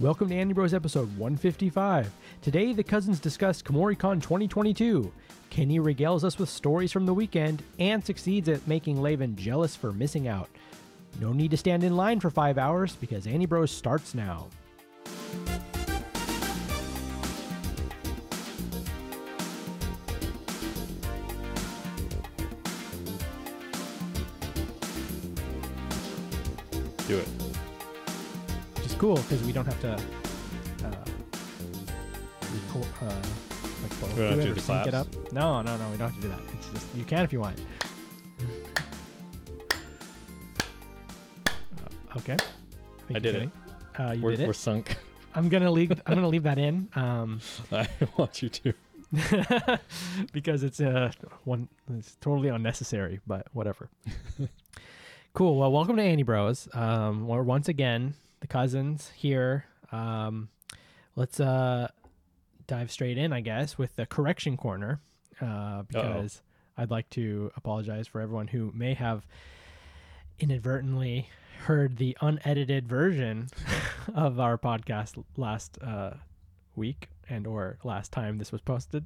Welcome to Andy Bros episode 155. Today, the cousins discuss Kumoricon 2022. Kenny regales us with stories from the weekend and succeeds at making Laven jealous for missing out. No need to stand in line for five hours because Andy Bros starts now. Cool because we don't have to uh, record, uh, like, both have it or sync it up. No, no, no, we don't have to do that. It's just you can if you want. Uh, okay. Thank I you, did Kenny. Uh, you We're, did it. we're sunk. I'm gonna leave. I'm gonna leave that in um, I want you to. because it's uh one. It's totally unnecessary, but whatever. cool. Well, welcome to Andy Bros. Um, we're once again the cousins here. Um, let's uh dive straight in, I guess, with the correction corner. Uh, because I'd like to apologize for everyone who may have inadvertently heard the unedited version of our podcast last uh, week and or last time this was posted.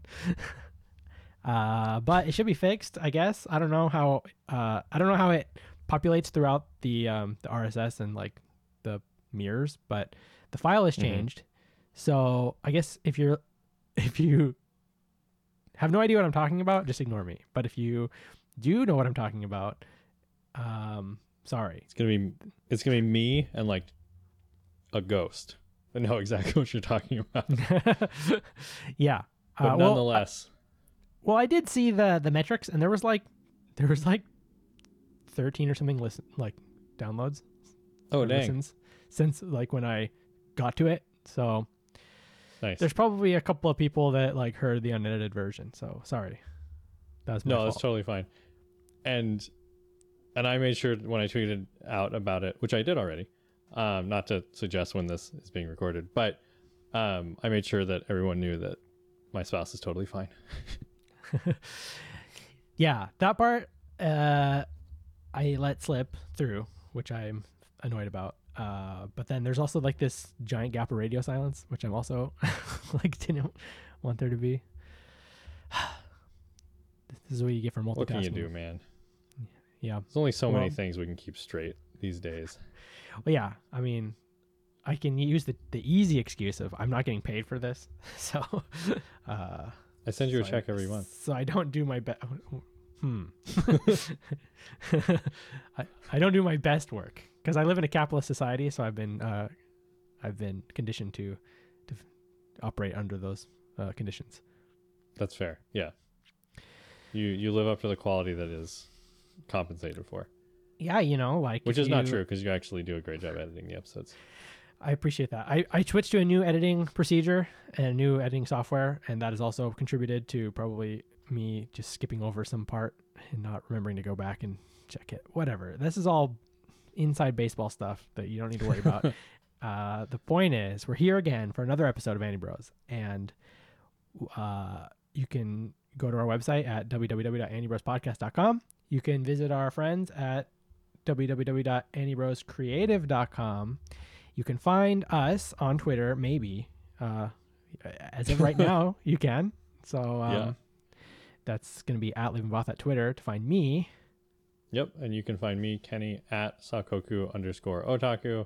uh, but it should be fixed, I guess. I don't know how uh, I don't know how it populates throughout the um, the RSS and like mirrors, but the file has Mhm. changed. So I guess if you're if you have no idea what I'm talking about, just ignore me. But if you do know what I'm talking about, um, sorry. It's gonna be. It's gonna be me and like a ghost. I know exactly what you're talking about. But yeah. Uh, well, nonetheless, well, I did see the the metrics, and there was like there was like thirteen or something listen like downloads. oh dang, listens since like when I got to it. So nice. there's probably a couple of people that like heard the unedited version. So sorry. That was my No, that's totally fine. And and I made sure when I tweeted out about it, which I did already, um, not to suggest when this is being recorded, but um, I made sure that everyone knew that my spouse is totally fine. yeah, that part uh, I let slip through, which I'm annoyed about. Uh, but then there's also like this giant gap of radio silence, which I'm also like didn't want there to be. this is what you get for multitasking. What can you do, man? Yeah. There's only so many things we can keep straight these days. Well, yeah. I mean, I can use the the easy excuse of I'm not getting paid for this, so uh, I send you a so I- check every month. So I don't do my best. Hmm. I, I don't do my best work because I live in a capitalist society, so I've been uh, I've been conditioned to to operate under those uh, conditions. That's fair. Yeah. You you live up to the quality that is compensated for, Yeah, you know, like which is not true because you actually do a great job editing the episodes. I appreciate that. I, I switched to a new editing procedure and a new editing software, and that has also contributed to probably me just skipping over some part and not remembering to go back and check it. Whatever. This is all inside baseball stuff that you don't need to worry about. uh, the point is, we're here again for another episode of Andy Bros, and uh, you can go to our website at www.andybrospodcast.com. You can visit our friends at www.andybroschreative.com. You can find us on Twitter, maybe. Uh, as of right now, you can. So um, Yeah. that's going to be at Levenboth at Twitter to find me. Yep, and you can find me Kenny at Sakoku underscore Otaku.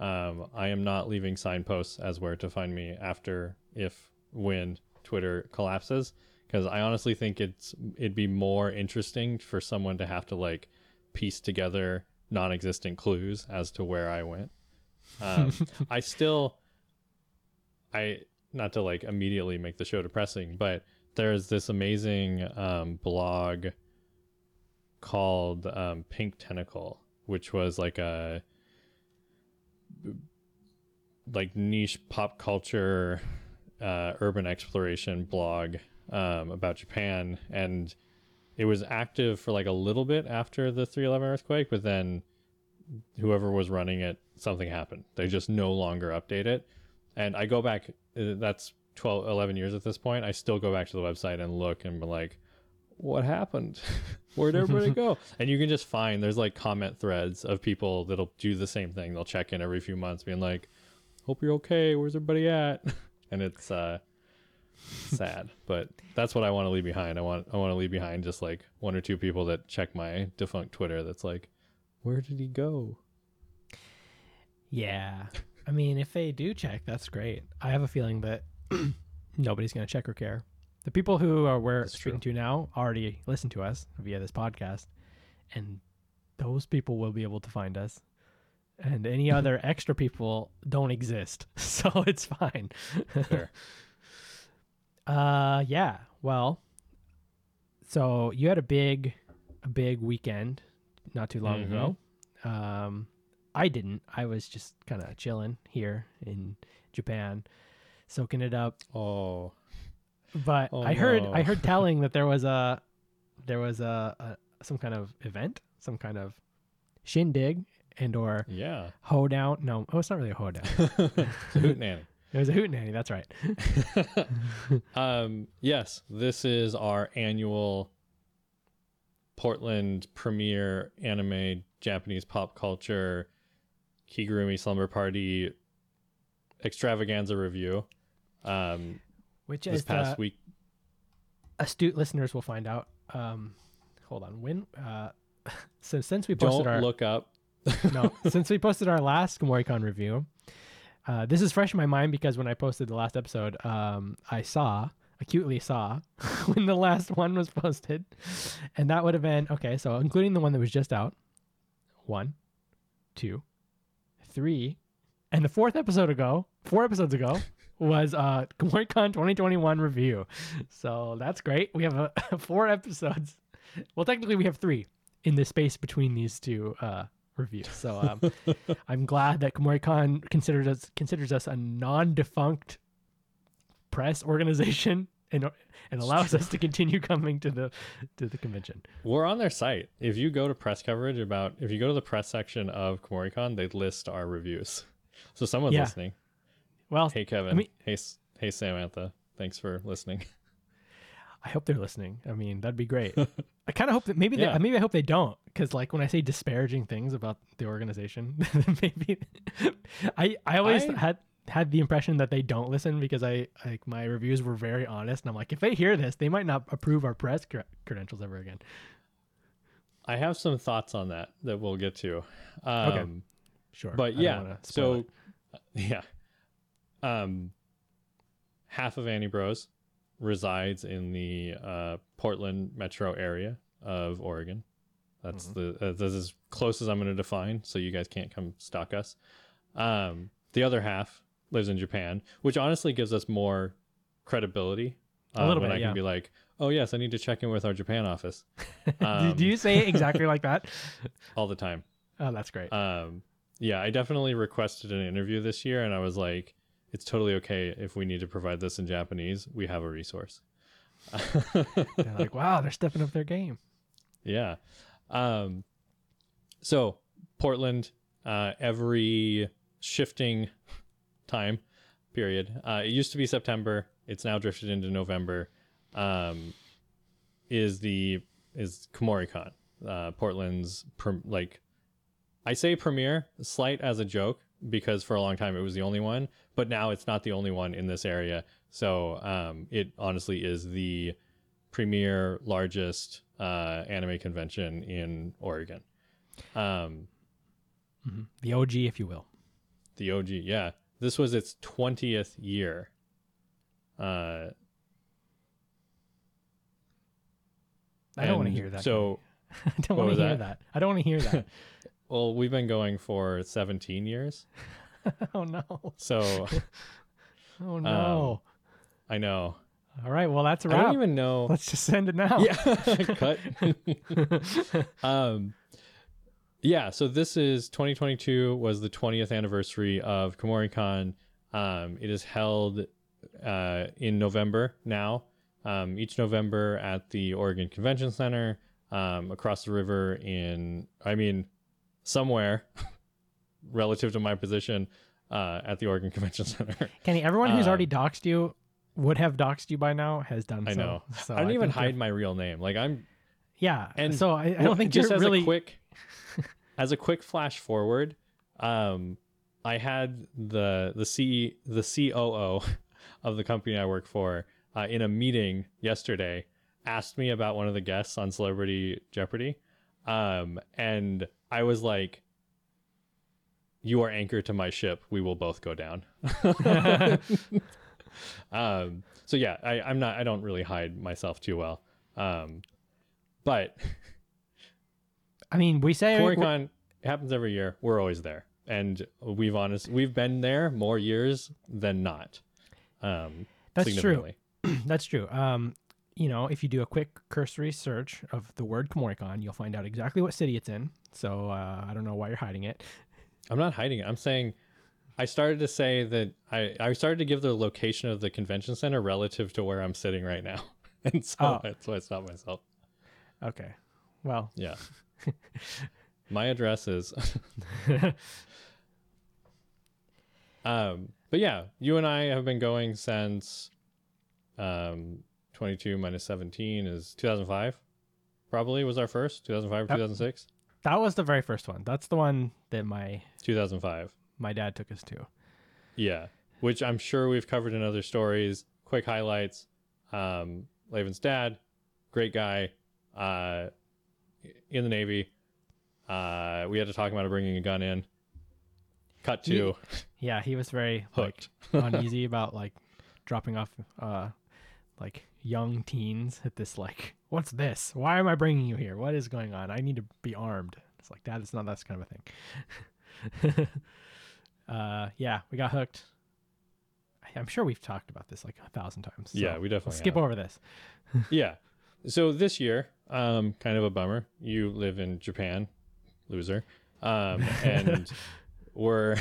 Um, I am not leaving signposts as where to find me after if when Twitter collapses because I honestly think it's it'd be more interesting for someone to have to like piece together non-existent clues as to where I went. Um, I still, I not to like immediately make the show depressing, but there's this amazing um, blog called um, Pink Tentacle, which was like a like niche pop culture uh, urban exploration blog um, about Japan, and it was active for like a little bit after the 311 earthquake, but then whoever was running it, something happened. They just no longer update it. And I go back, uh, that's 12, 11 years at this point. I still go back to the website and look and be like, what happened? Where'd everybody go? And you can just find there's like comment threads of people that'll do the same thing. They'll check in every few months, being like, hope you're okay. Where's everybody at? and it's uh sad, but that's what I want to leave behind. I want I want to leave behind just like one or two people that check my defunct Twitter. That's like, where did he go? Yeah. I mean, if they do check, that's great. I have a feeling that nobody's going to check or care. The people who are we're That's speaking to now already listen to us via this podcast, and those people will be able to find us. And any other extra people don't exist, so it's fine. Fair. Uh, yeah. Well, so you had a big, a big weekend not too long Mhm. ago. Um, I didn't. I was just kind of chilling here in Japan, soaking it up. Oh, But Oh, I heard, no. I heard telling that there was a, there was a, a some kind of event, some kind of shindig and or yeah. hoedown. No, oh, it's not really a hoedown. Hootenanny. it was a hootenanny. That's right. um, yes, this is our annual Portland premiere anime Japanese pop culture Kigurumi Slumber Party extravaganza review. Um, Which this is past the, week, astute listeners will find out. Um, hold on. When? Uh, so since we posted don't our look up. no, since we posted our last Kumoricon review, uh, this is fresh in my mind because when I posted the last episode, um, I saw acutely saw when the last one was posted, and that would have been okay. So including the one that was just out, one, two, three, and the fourth episode ago, four episodes ago. Was uh Kumoricon 2021 review, so that's great. We have uh, four episodes. Well, technically, we have three in the space between these two uh, reviews. So um, I'm glad that Kumoricon considers us considers us a non-defunct press organization and and allows us to continue coming to the to the convention. We're on their site. If you go to press coverage about, if you go to the press section of Kumoricon, they list our reviews. So someone's Yeah. listening. Well, Hey Kevin. mean- hey hey Samantha. Thanks for listening. I hope they're listening. I mean, that'd be great. I kind of hope that maybe Yeah. they maybe I hope they don't because like when I say disparaging things about the organization, maybe I I always I- had had the impression that they don't listen because I like my reviews were very honest and I'm like if they hear this they might not approve our press cre- credentials ever again. I have some thoughts on that that we'll get to. Um, Okay. Sure, But I yeah, so it. yeah, um, half of Annie Bros resides in the uh, Portland metro area of Oregon. That's the uh, that's as close as I'm going to define, so you guys can't come stalk us. Um, the other half lives in Japan, which honestly gives us more credibility. A little uh, when bit, I yeah. can be like, oh yes, I need to check in with our Japan office do, um, do you say it exactly like that? all the time. Oh, that's great. Um, yeah, I definitely requested an interview this year, and I was like, it's totally okay if we need to provide this in Japanese. We have a resource. they're like, wow, they're stepping up their game. yeah. Um, so Portland, uh, every shifting time period. Uh, it used to be September. It's now drifted into November. Um, is the is Kumoricon, uh, Portland's pr- like I say premiere slight as a joke because for a long time it was the only one, but now it's not the only one in this area. So um, it honestly is the premier largest uh, anime convention in Oregon. Um, Mhm. The OG, if you will. the OG, yeah. This was its 20th year. Uh, I don't want to hear that. So, I don't want to hear that. I don't want to hear that. well, we've been going for 17 years. oh no. So, Oh no. I know. All right. Well, that's a Um, I don't even know. Let's just send it now. Yeah, cut. um, yeah. So this is 2022 was the 20th anniversary of Kumoricon. Um, it is held uh, in November now. Um, each November at the Oregon Convention Center, um, across the river in, I mean, somewhere relative to my position uh, at the Oregon Convention Center. Kenny, everyone who's Um, already doxed you would have doxed you by now has done I so. know. So I don't even hide my real name. Like I'm Yeah. and- so I, I don't think just as really. a quick as a quick flash forward um I had the the C the COO of the company I work for uh, in a meeting yesterday asked me about one of the guests on Celebrity Jeopardy, um, and I was like, "You are anchor to my ship. We will both go down." um, so yeah, I, I'm not. I don't really hide myself too well. Um, but I mean, we say we're- happens every year. We're always there, and we've honest we've been there more years than not. Um, That's true. That's true. Um, you know, if you do a quick cursory search of the word Kumoricon, you'll find out exactly what city it's in. So uh, I don't know why you're hiding it. I'm not hiding it. I'm saying I started to say that I, I started to give the location of the convention center relative to where I'm sitting right now. And so Oh. that's why I stopped myself. Okay. Well, Yeah. My address is um but yeah, you and I have been going since um 22 minus 17 is 2005 probably was our first 2005 or Yep. 2006 that was the very first one. That's the one that my 2005 my dad took us to. Yeah, which I'm sure we've covered in other stories. Quick highlights: um, Laven's dad, great guy, uh, in the Navy. Uh, we had to talk about bringing a gun in. Cut He- to Yeah, he was very like hooked. uneasy about like dropping off uh like young teens at this like what's this? Why am i bringing you here? What is going on? I need to be armed. It's like dad it's not that kind of a thing. Uh yeah we got hooked. I'm sure we've talked about this like a thousand times so yeah, we definitely skip have. over this. Yeah, so this year, um, kind of a bummer. You live in Japan, loser, um, and we're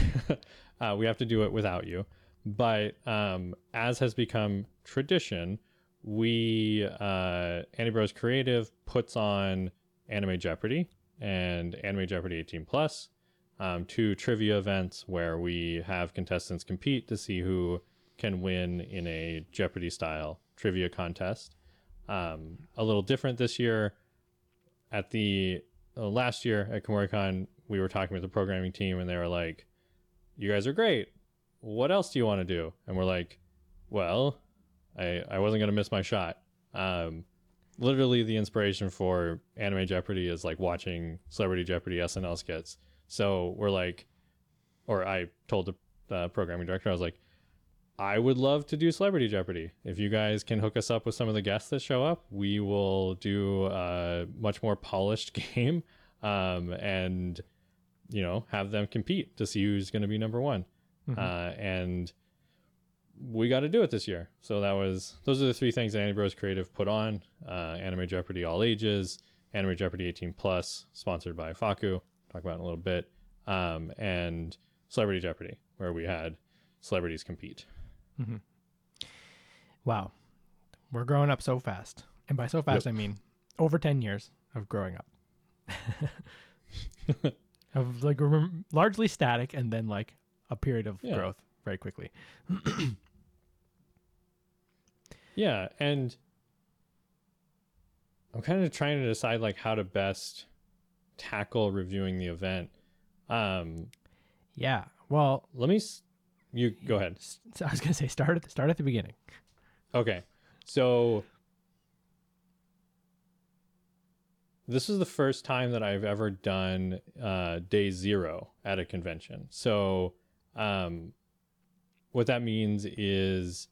uh, we have to do it without you. But um, as has become tradition, we uh, Annie Bros Creative puts on Anime Jeopardy and Anime Jeopardy 18 Plus, um, two trivia events where we have contestants compete to see who can win in a Jeopardy style trivia contest. Um, a little different this year. At the uh, last year at Kumoricon, we were talking with the programming team, and they were like, "You guys are great. What else do you want to do?" And we're like, "Well, I I wasn't gonna miss my shot." Um, literally, the inspiration for Anime Jeopardy is like watching Celebrity Jeopardy SNL skits. So we're like, or I told the uh, programming director, I was like, I would love to do Celebrity Jeopardy. If you guys can hook us up with some of the guests that show up, we will do a much more polished game um, and, you know, have them compete to see who's going to be number one. Mhm. Uh, and we got to do it this year. So that was, those are the three things that Annie Bros Creative put on uh, Anime Jeopardy All Ages, Anime Jeopardy 18 Plus, sponsored by Faku, talk about it in a little bit, um, and Celebrity Jeopardy, where we had celebrities compete. wow we're growing up so fast and by so fast i mean over 10 years of growing up of like largely static and then like a period of Yeah. growth very quickly Yeah, and I'm kind of trying to decide like how to best tackle reviewing the event. Um, yeah well let me. S- you go ahead. I was gonna say start at start at the beginning Okay, so this is the first time that I've ever done uh, day zero at a convention. So, um, what that means is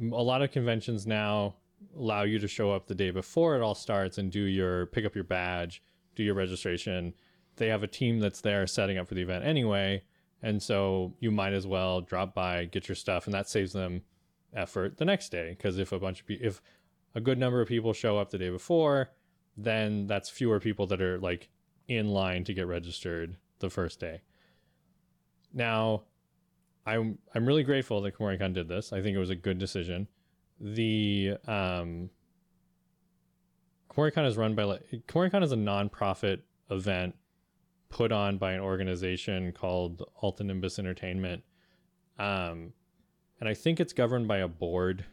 a lot of conventions now allow you to show up the day before it all starts and do your pick up your badge, do your registration. They have a team that's there setting up for the event anyway, and so you might as well drop by, get your stuff, and that saves them effort the next day. Because if a bunch of people, if a good number of people show up the day before, then that's fewer people that are like in line to get registered the first day. Now, I'm I'm really grateful that Kumoricon did this. I think it was a good decision. The um, Kumoricon is run by like Kumoricon is a nonprofit event put on by an organization called Altonimbus Entertainment. Um, and I think it's governed by a board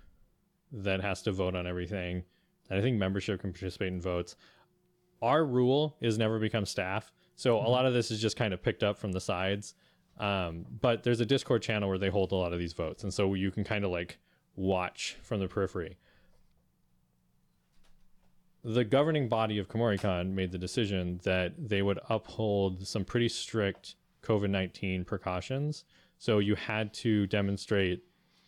that has to vote on everything. And I think membership can participate in votes. Our rule is never become staff. So a lot of this is just kind of picked up from the sides. Um, but there's a Discord channel where they hold a lot of these votes, and so you can kind of like watch from the periphery. The governing body of Kumoricon made the decision that they would uphold some pretty strict COVID 19 precautions. So you had to demonstrate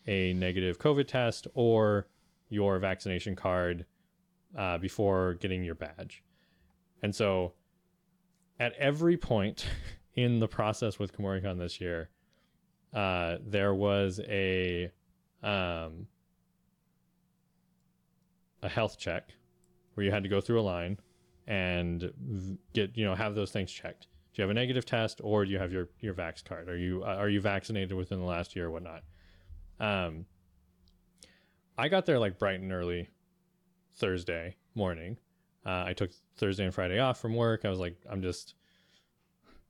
a negative COVID test or your vaccination card uh, before getting your badge. And so at every point in the process with Kumoricon this year, uh, there was a um, a health check where you had to go through a line and get you know have those things checked. Do you have a negative test or do you have your your vax card? Are you uh, are you vaccinated within the last year or whatnot? Um, I got there like bright and early Thursday morning. Uh, I took Thursday and Friday off from work. I was like, I'm just,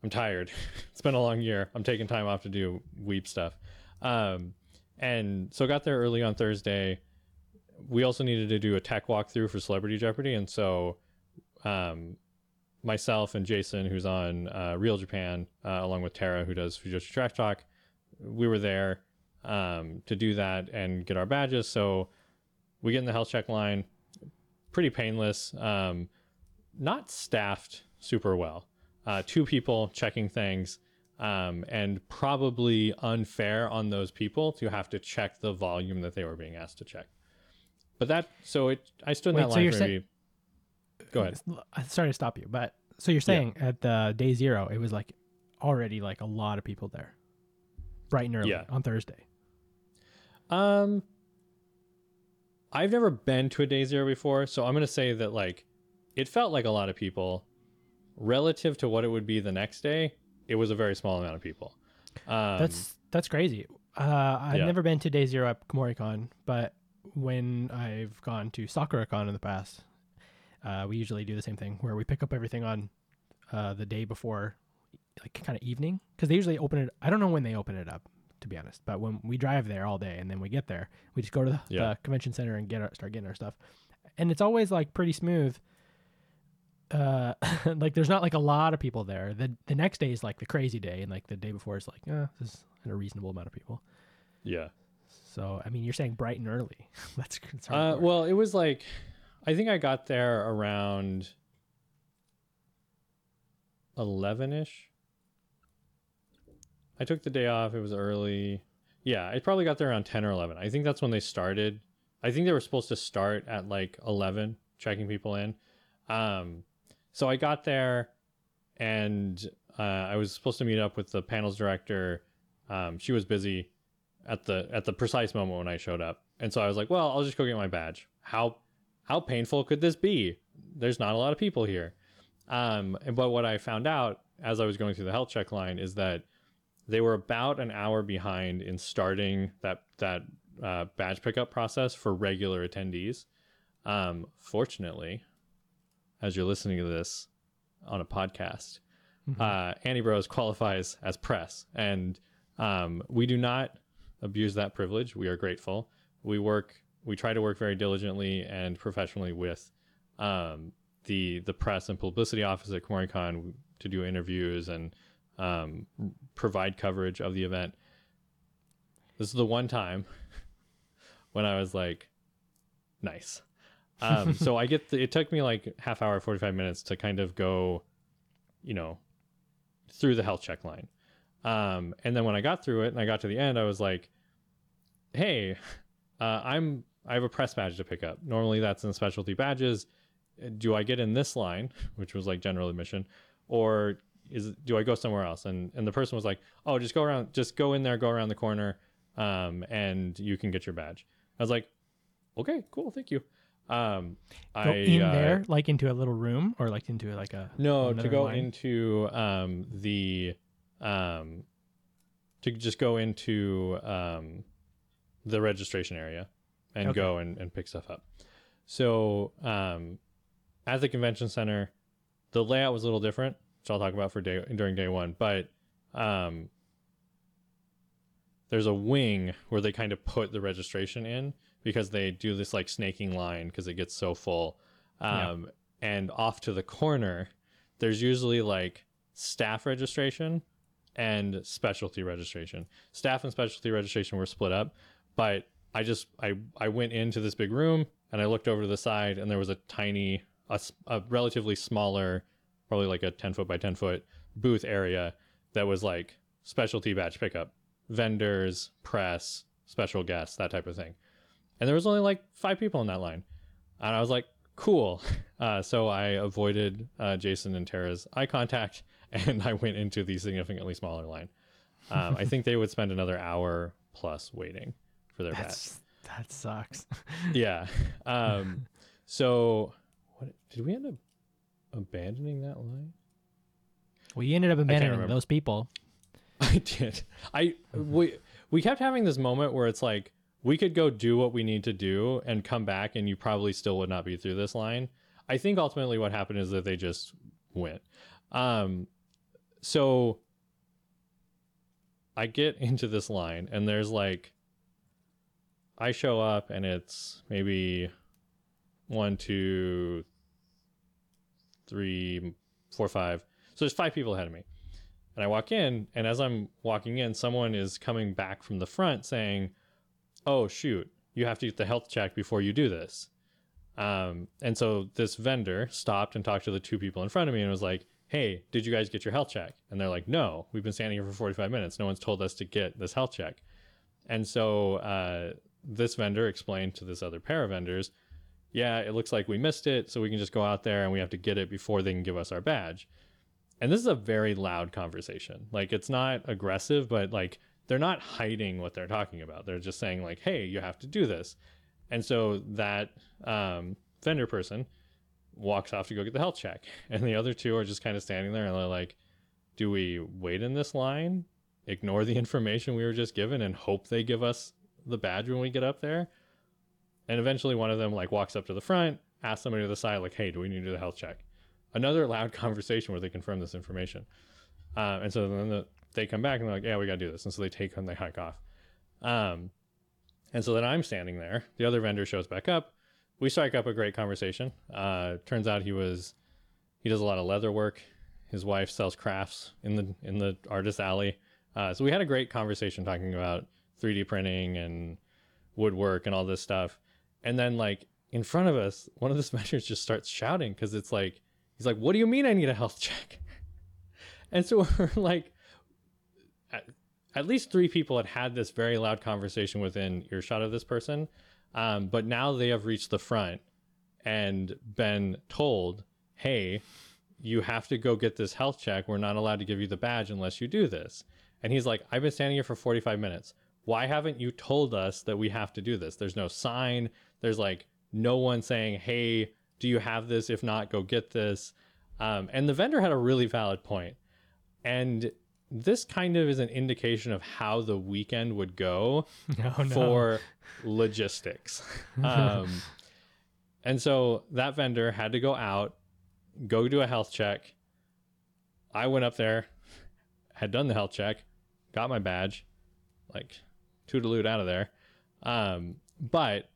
I'm tired. it's been a long year. I'm taking time off to do weep stuff. Um, and so got there early on Thursday. We also needed to do a tech walkthrough for Celebrity Jeopardy. And so, um, myself and Jason, who's on uh, Real Japan, uh, along with Tara, who does Fujoshi Trash Talk, we were there um, to do that and get our badges. So we get in the health check line, pretty painless, um, not staffed super well. Uh, two people checking things, um, and probably unfair on those people to have to check the volume that they were being asked to check. But that, so it, I stood in Wait, that so line you're for say- Go ahead. I'm sorry to stop you, but so you're saying at the day zero, it was like already like a lot of people there, bright and early Yeah. on Thursday. Um, I've never been to a day zero before, so I'm gonna say that like it felt like a lot of people relative to what it would be the next day. It was a very small amount of people. Um, That's that's crazy. Uh, I've yeah. never been to day zero at Kumoricon, but when I've gone to SakuraCon in the past, uh, we usually do the same thing where we pick up everything on uh, the day before, like kind of evening, because they usually open it. I don't know when they open it up, to be honest. But when we drive there all day and then we get there, we just go to the, Yeah. the convention center and get our, start getting our stuff, and it's always like pretty smooth. Uh, like there's not like a lot of people there. The the next day is like the crazy day, and like the day before is like, uh, this is a reasonable amount of people. yeah. So I mean, you're saying bright and early. That's that's Uh, well, it was like I think I got there around eleven ish. I took the day off. It was early. Yeah, I probably got there around ten or eleven. I think that's when they started. I think they were supposed to start at like eleven, checking people in. Um, so I got there, and uh, I was supposed to meet up with the panels director. Um, she was busy at the at the precise moment when I showed up. And so I was like, well, I'll just go get my badge. How how painful could this be? There's not a lot of people here. Um, and but what I found out as I was going through the health check line is that they were about an hour behind in starting that that uh, badge pickup process for regular attendees. Um, fortunately, as you're listening to this on a podcast, uh, Annie Bros qualifies as press, and um, we do not abuse that privilege. We are grateful. We work. We try to work very diligently and professionally with um, the the press and publicity office at Kumoricon to do interviews and um, provide coverage of the event. This is the one time when I was like, nice. Um, so I get the, it took me like half hour, 45 minutes to kind of go, you know, through the health check line. Um, and then when I got through it and I got to the end, I was like, hey, uh, I'm, I have a press badge to pick up. Normally that's in specialty badges. Do I get in this line, which was like general admission, or is do I go somewhere else? And and the person was like, oh, just go around, just go in there, go around the corner, um, and you can get your badge. I was like, okay, cool, thank you. Um, go I in uh, there, like into a little room, or like into like a no, to go line? into um, the um, to just go into um, the registration area and Okay. go and, and pick stuff up. So um, at the convention center, the layout was a little different, which I'll talk about for day during day one. But um, there's a wing where they kind of put the registration in because they do this like snaking line because it gets so full. Yeah. Um, And off to the corner, there's usually like staff registration and specialty registration. Staff and specialty registration were split up, but I just I I went into this big room and I looked over to the side and there was a tiny a relatively smaller probably like a 10 foot by 10 foot booth area that was like specialty batch pickup vendors press special guests that type of thing and there was only like five people in that line and i was like cool uh, so i avoided uh, jason and tara's eye contact and i went into the significantly smaller line um, i think they would spend another hour plus waiting for their batch That's that sucks. yeah. Um, so what did we end up abandoning that line? Well, we ended up abandoning those people. I did. I we we kept having this moment where it's like we could go do what we need to do and come back and you probably still would not be through this line. I think ultimately what happened is that they just went. Um so I get into this line and there's like I show up and it's maybe one, two, three, four, five. So there's five people ahead of me. And I walk in, and as I'm walking in, someone is coming back from the front saying, Oh, shoot, you have to get the health check before you do this. Um, and so this vendor stopped and talked to the two people in front of me and was like, Hey, did you guys get your health check? And they're like, No, we've been standing here for 45 minutes. No one's told us to get this health check. And so uh, this vendor explained to this other pair of vendors, Yeah, it looks like we missed it. So we can just go out there and we have to get it before they can give us our badge and this is a very loud conversation like it's not aggressive but like they're not hiding what they're talking about. They're just saying like hey you have to do this. And so that um, vendor person walks off to go get the health check. And the other two are just kind of standing there and they're like do we wait in this line ignore the information we were just given and hope they give us the badge when we get up there? And eventually one of them like walks up to the front asks somebody to the side like hey do we need to do the health check? Another loud conversation where they confirm this information. Uh, and so then the, they come back and they're like, yeah, we got to do this. And so they take and they hike off. Um, and so then I'm standing there. The other vendor shows back up. We strike up a great conversation. Uh, turns out he was, he does a lot of leather work. His wife sells crafts in the, in the artist alley. Uh, so we had a great conversation talking about 3D printing and woodwork and all this stuff. And then like in front of us, one of the vendors just starts shouting because it's like, He's like, "What do you mean I need a health check?" And so we're like, at, least three people had had this very loud conversation within earshot of this person, um, but now they have reached the front and been told, "Hey, you have to go get this health check. We're not allowed to give you the badge unless you do this." And he's like, "I've been standing here for 45 minutes. Why haven't you told us that we have to do this? There's no sign. There's like no one saying, "Hey." do you have this? If not, go get this. Um, and the vendor had a really valid point. And this kind of is an indication of how the weekend would go No, no. for logistics. Um, and so that vendor had to go out, go do a health check. I went up there, had done the health check, got my badge, like toodaloo out of there. Um, but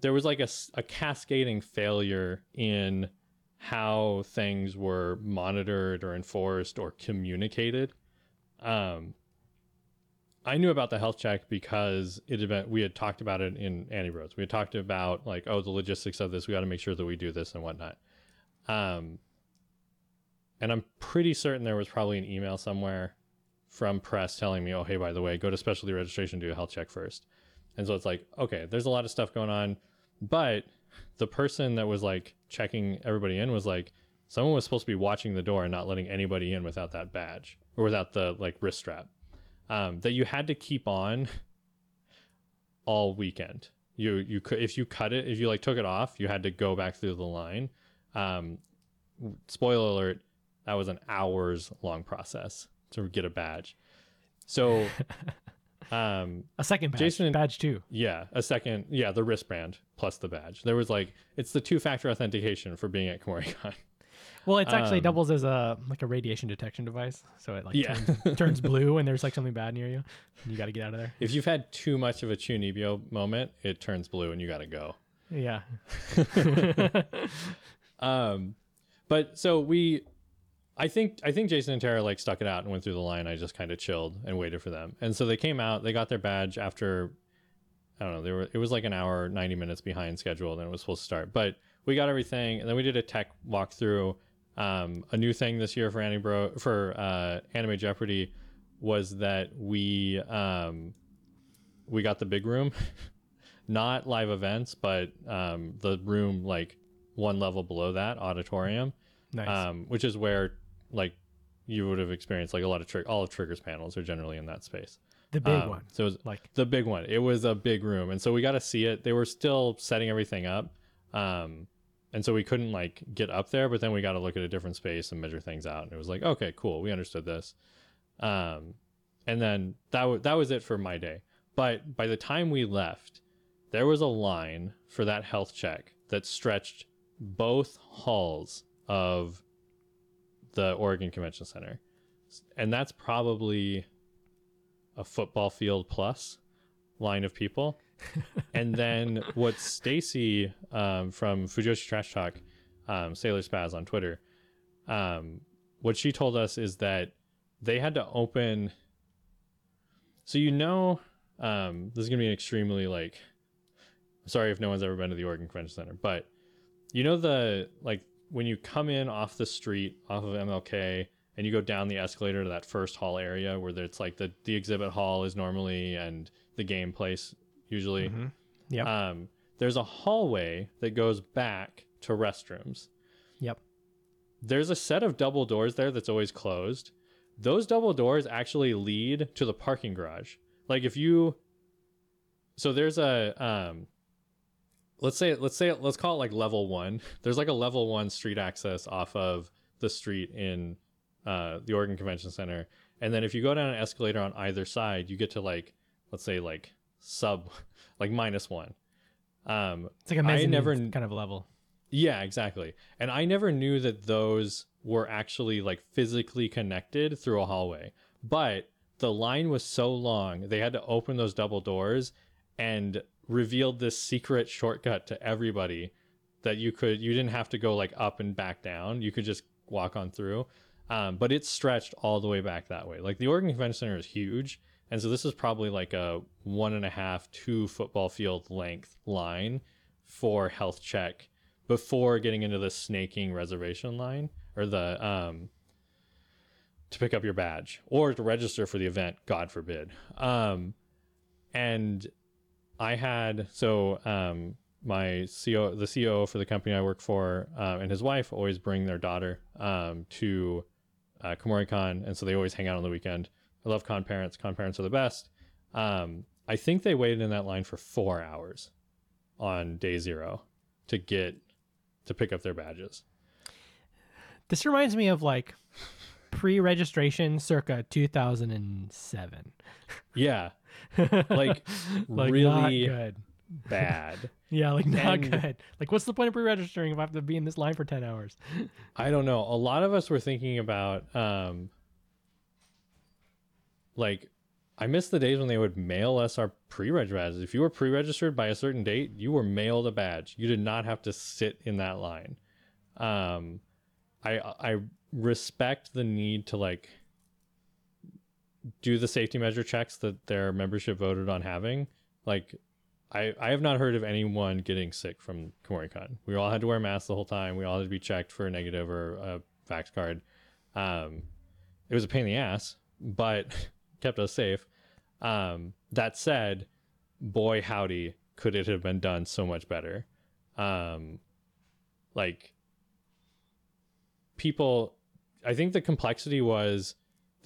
there was like a, a cascading failure in how things were monitored or enforced or communicated. Um, I knew about the health check because it had been, we had talked about it in Annie Bros. We had talked about like, oh, the logistics of this. We got to make sure that we do this and whatnot. Um, and I'm pretty certain there was probably an email somewhere from press telling me, oh, hey, by the way, go to specialty registration, do a health check first. And so it's like, okay, there's a lot of stuff going on. But the person that was like checking everybody in was like, someone was supposed to be watching the door and not letting anybody in without that badge or without the like wrist strap. Um, that you had to keep on all weekend. You you could if you cut it if you like took it off, you had to go back through the line. Um, spoiler alert, that was an hours long process to get a badge. So, um, a second badge. Jason and- badge two. yeah, a second, yeah, the wristband plus the badge. There was like it's the two factor authentication for being at Kumoricon. Well, it actually Um, doubles as a like a radiation detection device, so it like Yeah. turns, turns blue when there's like something bad near you. And you got to get out of there. If you've had too much of a Chunibyo moment, it turns blue and you got to go. Yeah. Um, but so we I think I think Jason and Tara like stuck it out and went through the line. I just kind of chilled and waited for them. And so they came out. They got their badge after I don't know. They were it was like an hour, ninety minutes behind schedule than it was supposed to start. But we got everything, and then we did a tech walkthrough. Um, a new thing this year for Anime Bro for uh, Anime Jeopardy was that we um, we got the big room, not live events, but um, the room like one level below that auditorium, Nice. um, which is where like you would have experienced like a lot of trick all of triggers panels are generally in that space. the big Um, one. So it was Like the big one. It was a big room, and so we got to see it. They were still setting everything up, um, and so we couldn't like get up there. But then we got to look at a different space and measure things out. And it was like, okay, cool, we understood this. Um, and then that w- that was it for my day. But by the time we left, there was a line for that health check that stretched both halls of the Oregon Convention Center, and that's probably a football field plus line of people. and then what Stacy um, from Fujoshi Trash Talk, um, Sailor Spaz on Twitter, um, what she told us is that they had to open. So you know, um, this is gonna be an extremely like. Sorry if no one's ever been to the Oregon Convention Center, but you know the like when you come in off the street off of MLK and you go down the escalator to that first hall area where it's like the the exhibit hall is normally and the game place usually. Mhm. Yep. Um, there's a hallway that goes back to restrooms. Yep. There's a set of double doors there that's always closed. Those double doors actually lead to the parking garage. Like if you so there's a um let's say let's say let's call it like level 1. There's like a level 1 street access off of the street in uh the Oregon Convention Center. And then if you go down an escalator on either side, you get to like let's say like sub like minus 1. Um It's like a mezzanine never- kind of a level. yeah, exactly. And I never knew that those were actually like physically connected through a hallway. But the line was so long, they had to open those double doors and revealed this secret shortcut to everybody that you could you didn't have to go like up and back down. You could just walk on through. Um, but it stretched all the way back that way. Like the Oregon Convention Center is huge. And so this is probably like a one and a half, two football field length line for health check before getting into the snaking reservation line or the um to pick up your badge or to register for the event god forbid um and i had so um my CO, the CEO for the company I work for, um, and his wife always bring their daughter um, to uh, Kumoricon, and so they always hang out on the weekend. I love con parents. Con parents are the best. Um, I think they waited in that line for four hours on day zero to get to pick up their badges. This reminds me of like pre-registration circa 2007. Yeah, like like really good. bad. Yeah, like not And- good. Like what's the point of pre-registering if I have to be in this line for 10 hours? I don't know. A lot of us were thinking about um like I miss the days when they would mail us our pre-reg badges. If you were pre-registered by a certain date, you were mailed a badge. You did not have to sit in that line. Um I I respect the need to like do the safety measure checks that their membership voted on having. Like I, I have not heard of anyone getting sick from Kumoricon. We all had to wear masks the whole time. We all had to be checked for a negative or a vax card. Um, it was a pain in the ass, but kept us safe. Um, that said, boy howdy, could it have been done so much better. Um, like people, I think the complexity was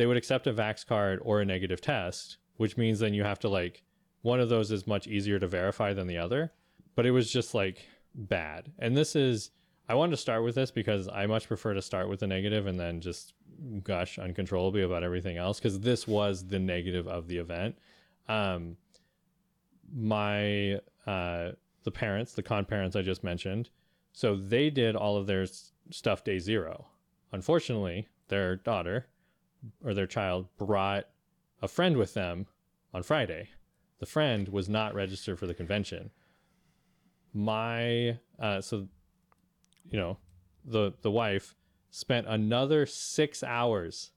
they would accept a vax card or a negative test, which means then you have to like one of those is much easier to verify than the other. But it was just like bad. And this is I wanted to start with this because I much prefer to start with the negative and then just gush uncontrollably about everything else because this was the negative of the event. Um, my uh, the parents, the con parents I just mentioned, so they did all of their stuff day zero. Unfortunately, their daughter or their child brought a friend with them on Friday. The friend was not registered for the convention. My uh, so you know the the wife spent another six hours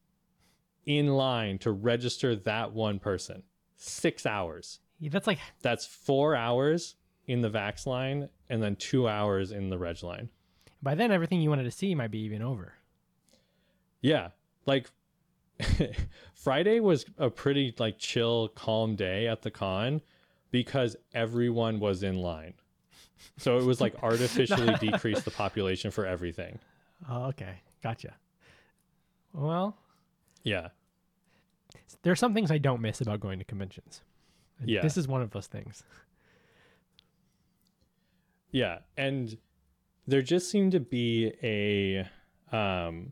in line to register that one person. Six hours. Yeah, that's like That's four hours in the Vax line and then two hours in the Reg line. by then everything you wanted to see might be even over. Yeah. Like Friday was a pretty like chill, calm day at the con because everyone was in line. So it was like artificially decreased the population for everything. Oh, okay, gotcha. Well, Yeah. there are some things I don't miss about going to conventions. Yeah. this is one of those things. Yeah, and there just seemed to be a um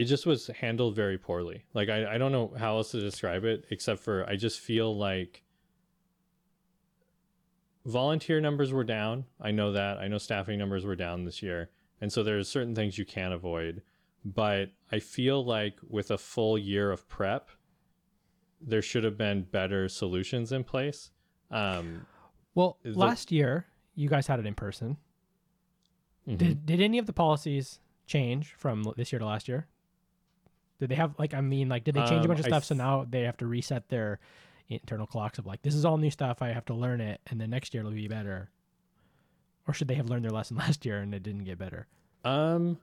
it just was handled very poorly. Like I, I don't know how else to describe it except for I just feel like volunteer numbers were down. I know that. I know staffing numbers were down this year. And so there's certain things you can't avoid. But I feel like with a full year of prep, there should have been better solutions in place. Um, Well, the- last year you guys had it in person. mhm. Did did any of the policies change from this year to last year? Did they have like I mean like did they change a Um, bunch of I stuff so now they have to reset their internal clocks of like this is all new stuff I have to learn it and then next year it'll be better. Or should they have learned their lesson last year and it didn't get better? Um,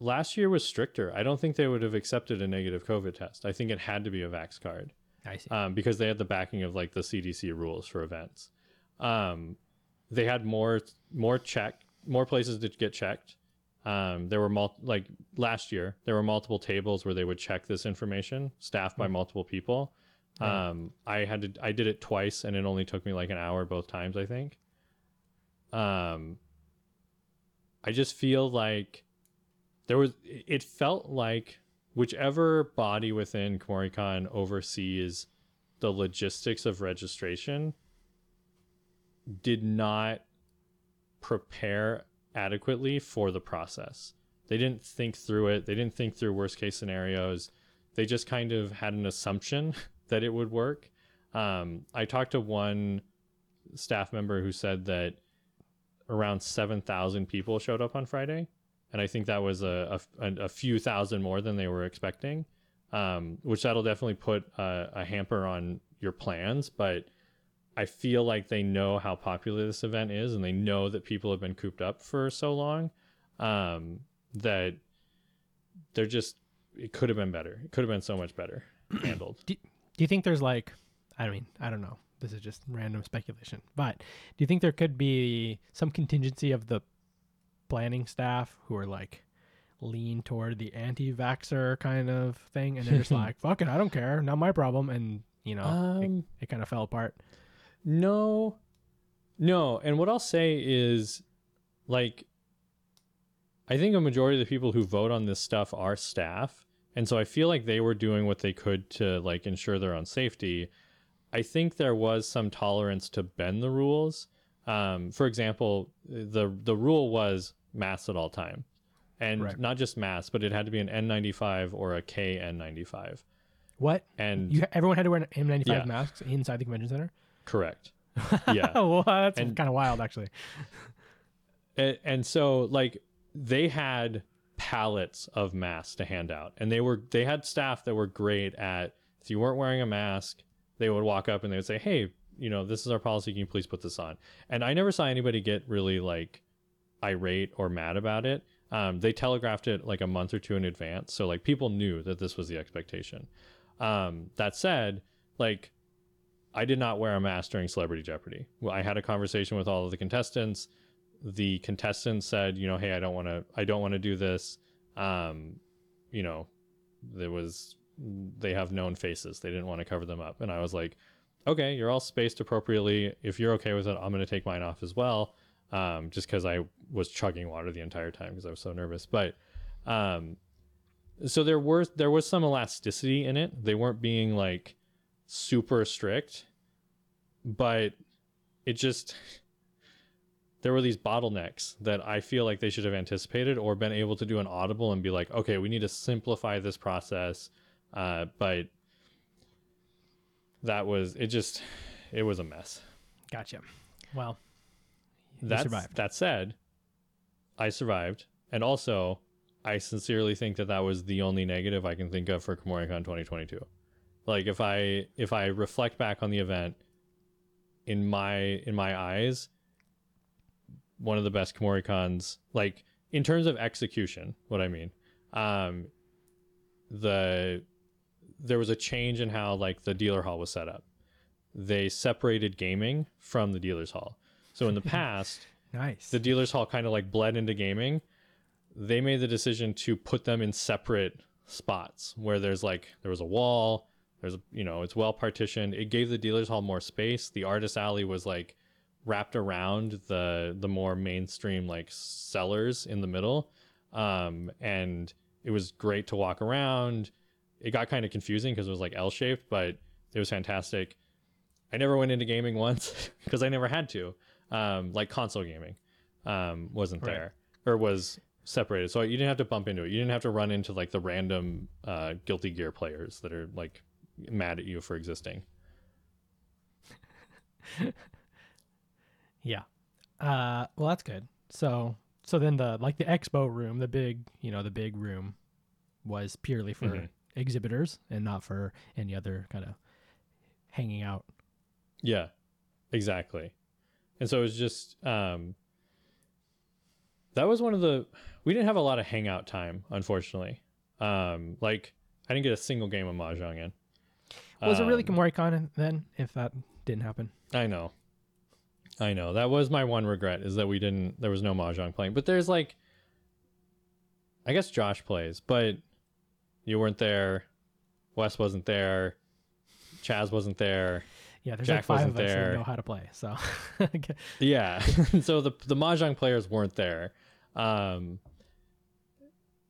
last year was stricter. I don't think they would have accepted a negative COVID test. I think it had to be a Vax card I see. um, because they had the backing of like the CDC rules for events. Um, they had more more check more places to get checked. Um, there were mul- like last year there were multiple tables where they would check this information, staffed by multiple people. Um, I had to I did it twice and it only took me like an hour both times. I think. Um, I just feel like there was it felt like whichever body within Kumoricon oversees the logistics of registration did not prepare adequately for the process. They didn't think through it. They didn't think through worst case scenarios. They just kind of had an assumption that it would work. Um, I talked to one staff member who said that around 7,000 people showed up on Friday. And I think that was a, a, a few thousand more than they were expecting, um, which that'll definitely put a, a hamper on your plans. But I feel like they know how popular this event is and they know that people have been cooped up for so long um, that they're just, it could have been better. It could have been so much better handled. Do you think there's like, I mean, I don't know. This is just random speculation, but do you think there could be some contingency of the planning staff who are like lean toward the anti-vaxxer kind of thing, and they're just like, "Fuck it, I don't care, not my problem," and you know, it, Um, it kind of fell apart. No, no. And what I'll say is, like, I think a majority of the people who vote on this stuff are staff, and so I feel like they were doing what they could to like ensure their own safety. I think there was some tolerance to bend the rules. Um, for example, the the rule was masks at all time, and Right. not just masks, but it had to be an N95 or a KN95. What? And You everyone had to wear an N95 Yeah. masks inside the convention center. Correct, yeah. Well, that's And- kind of wild, actually. and, and so like they had pallets of masks to hand out and they were they had staff that were great at if you weren't wearing a mask they would walk up and they would say hey you know this is our policy can you please put this on and i never saw anybody get really like irate or mad about it um, they telegraphed it like a month or two in advance so like people knew that this was the expectation um, that said like i did not wear a mask during celebrity jeopardy i had a conversation with all of the contestants the contestants said, you know, hey, I don't want to, I don't want to do this. Um, you know, there was, they have known faces. They didn't want to cover them up. And I was like, okay, you're all spaced appropriately. If you're okay with it, I'm going to take mine off as well. Um, just cause I was chugging water the entire time because I was so nervous. But, um, so there were, there was some elasticity in it. They weren't being like super strict, but it just, there were these bottlenecks that I feel like they should have anticipated or been able to do an audible and be like, okay, we need to simplify this process. Uh, but that was it. Just it was a mess. Gotcha. Well, survived. That said, I survived, and also I sincerely think that that was the only negative I can think of for Kumoricon 2022. Like if I if I reflect back on the event, in my in my eyes, one of the best Kumoricons, like in terms of execution, what I mean, um, the there was a change in how like the dealer hall was set up. They separated gaming from the dealer's hall. So in the past, Nice. the dealer's hall kind of like bled into gaming. They made the decision to put them in separate spots where there's like there was a wall, there's a, you know, it's well partitioned. It gave the dealer's hall more space. The artist alley was like wrapped around the the more mainstream like sellers in the middle. Um and it was great to walk around. It got kind of confusing because it was like L shaped, but it was fantastic. I never went into gaming once because I never had to. Um, like console gaming um, wasn't Right. there or was separated, so you didn't have to bump into it. You didn't have to run into like the random uh, Guilty Gear players that are like mad at you for existing. Yeah. Uh, well, that's good. So, so then the like the expo room, the big, you know, the big room, was purely for Mhm. exhibitors and not for any other kind of hanging out. Yeah, exactly. And so it was just um, that was one of the we didn't have a lot of hangout time, unfortunately. Um, like I didn't get a single game of mahjong in. Was it really Um, then? If that didn't happen, I know. I know. That was my one regret is that we didn't there was no mahjong playing. But there's like I guess Josh plays, but you weren't there. Wes wasn't there. Chaz wasn't there. yeah, there's Jack like five wasn't of us there. that know how to play. So, Yeah. so the the mahjong players weren't there. Um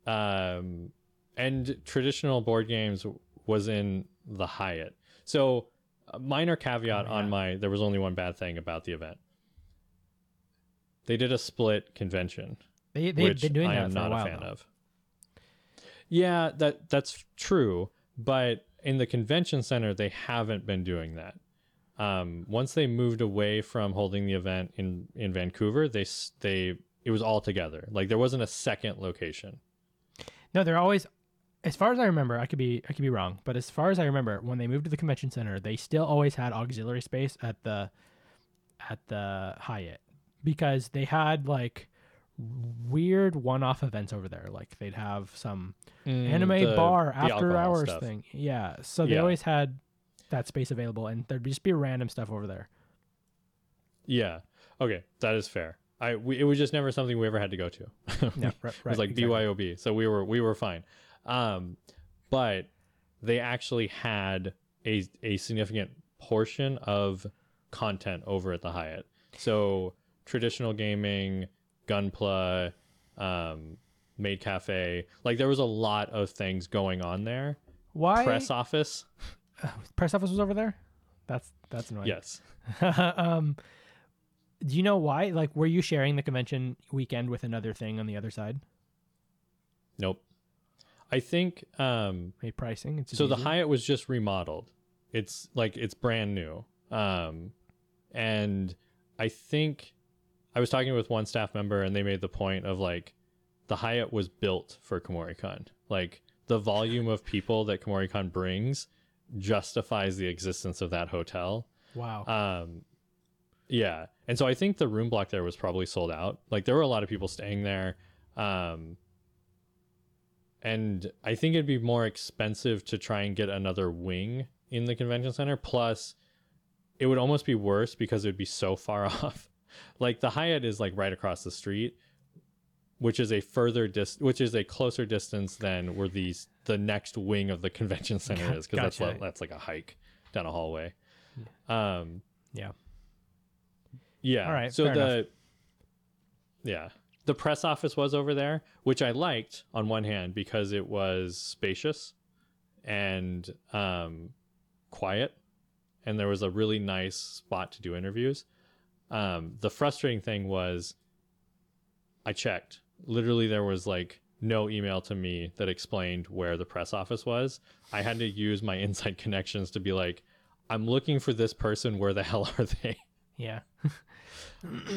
um and traditional board games was in the Hyatt. So a minor caveat Oh, on my there was only one bad thing about the event. They did a split convention, they they've which been doing I am for not a while. fan though. of. Yeah, that that's true, but in the convention center they haven't been doing that. Um, once they moved away from holding the event in in Vancouver, they they it was all together. Like there wasn't a second location. No, they're always, as far as I remember, I could be I could be wrong, but as far as I remember, when they moved to the convention center, they still always had auxiliary space at the at the Hyatt because they had like weird one-off events over there. Like they'd have some anime Mm, the- bar the after hours stuff. thing. Yeah, so they Yeah. always had that space available, and there'd just be random stuff over there. Yeah. Okay, that is fair. I we, it was just never something we ever had to go to. Yeah, right. it was like exactly. BYOB, so we were we were fine. Um, but they actually had a a significant portion of content over at the Hyatt. So traditional gaming, Gunpla, um, Maid Cafe, like there was a lot of things going on there. Why Press office, press office was over there? That's that's annoying. yes. um, do you know why? Like, were you sharing the convention weekend with another thing on the other side? Nope. I think um, pricing. It's so the? Hyatt was just remodeled. It's like it's brand new. Um and I think I was talking with one staff member and they made the point of like the Hyatt was built for Kumoricon. Like the volume of people that Kumoricon brings justifies the existence of that hotel. Wow. Um, yeah, and so I think the room block there was probably sold out. Like there were a lot of people staying there, um, and I think it'd be more expensive to try and get another wing in the convention center. Plus, it would almost be worse because it would be so far off. like the Hyatt is like right across the street, which is a further dis, which is a closer distance than where these the next wing of the convention center is because that's Gotcha. what, that's like a hike down a hallway. Um, yeah. yeah. All right, So the enough. yeah, the press office was over there, which I liked on one hand because it was spacious and um, quiet, and there was a really nice spot to do interviews. Um, the frustrating thing was, I checked. Literally, there was like no email to me that explained where the press office was. I had to use my inside connections to be like, I'm looking for this person. Where the hell are they? Yeah.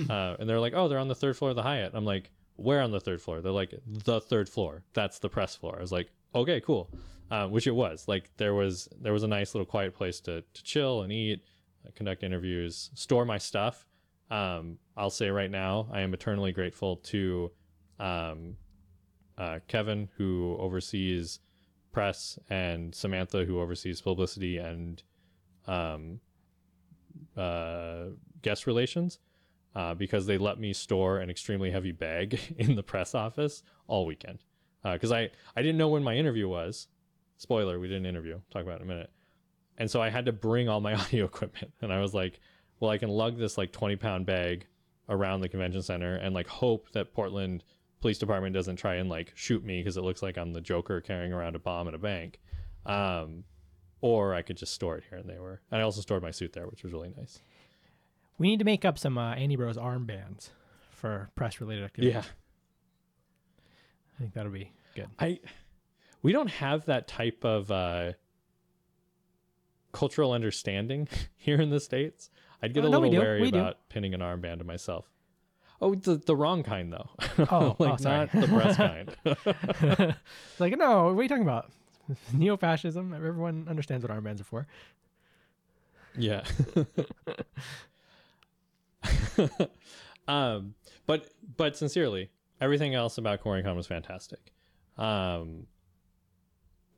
uh, and they're like, oh, they're on the third floor of the Hyatt. I'm like, where on the third floor? They're like, the third floor. That's the press floor. I was like, okay, cool. Uh, which it was. Like there was there was a nice little quiet place to to chill and eat, uh, conduct interviews, store my stuff. Um, I'll say right now, I am eternally grateful to um, uh, Kevin, who oversees press, and Samantha, who oversees publicity and um, uh, guest relations, uh, because they let me store an extremely heavy bag in the press office all weekend. Because I, I didn't know when my interview was. Spoiler, we didn't interview. Talk about it in a minute. And so I had to bring all my audio equipment. And I was like, well, I can lug this like 20 pound bag around the convention center and like hope that Portland police department doesn't try and like shoot me because it looks like I'm the Joker carrying around a bomb at a bank. Um, or I could just store it here, and they were. And I also stored my suit there, which was really nice. We need to make up some uh, Andy Bros armbands for press related activities. Yeah, I think that'll be good. I. We don't have that type of uh, cultural understanding here in the states. I'd get Oh, a no, little wary We do. about pinning an armband to myself. Oh, the the wrong kind though. Oh, like oh, not the breast kind. It's like, no, what are you talking about? Neo fascism. Everyone understands what armbands are for. Yeah. um, but but sincerely, everything else about CoreyCon was fantastic. Um,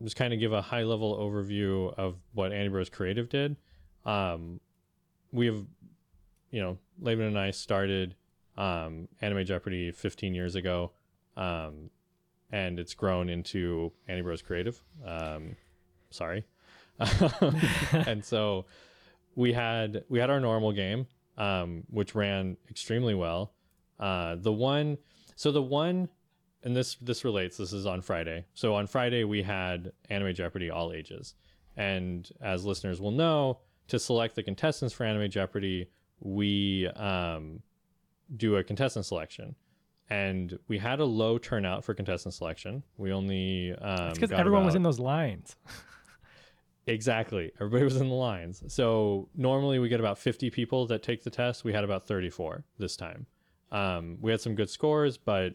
just kind of give a high level overview of what Andy Bros Creative did. Um, we have, you know, Laban and I started um, Anime Jeopardy 15 years ago, um, and it's grown into Andy Bros Creative. Um, sorry, and so we had we had our normal game, um, which ran extremely well. Uh, the one, so the one, and this this relates. This is on Friday. So on Friday we had Anime Jeopardy all ages, and as listeners will know, to select the contestants for Anime Jeopardy, we um, do a contestant selection. And we had a low turnout for contestant selection. We only um, It's because everyone was in those lines. Exactly. Everybody was in the lines. So normally we get about 50 people that take the test. We had about 34 this time. Um, we had some good scores, but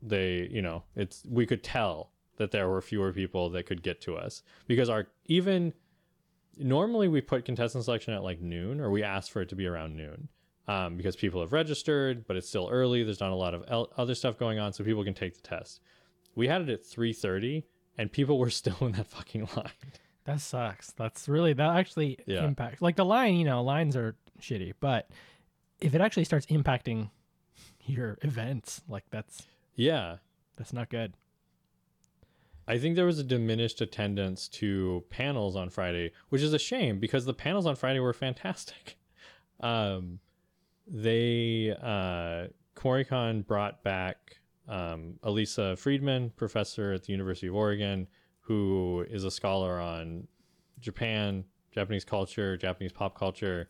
they, you know, it's we could tell that there were fewer people that could get to us because our even normally we put contestant selection at like noon or we ask for it to be around noon um, because people have registered, but it's still early. There's not a lot of el- other stuff going on, so people can take the test. We had it at 3:30, and people were still in that fucking line. That sucks. That's really that actually Yeah. impacts. Like the line, you know, lines are shitty, but if it actually starts impacting your events, like that's Yeah, that's not good. I think there was a diminished attendance to panels on Friday, which is a shame because the panels on Friday were fantastic. Um, they uh, CoreyCon brought back um, Alisa Freedman, professor at the University of Oregon, who is a scholar on Japan, Japanese culture, Japanese pop culture.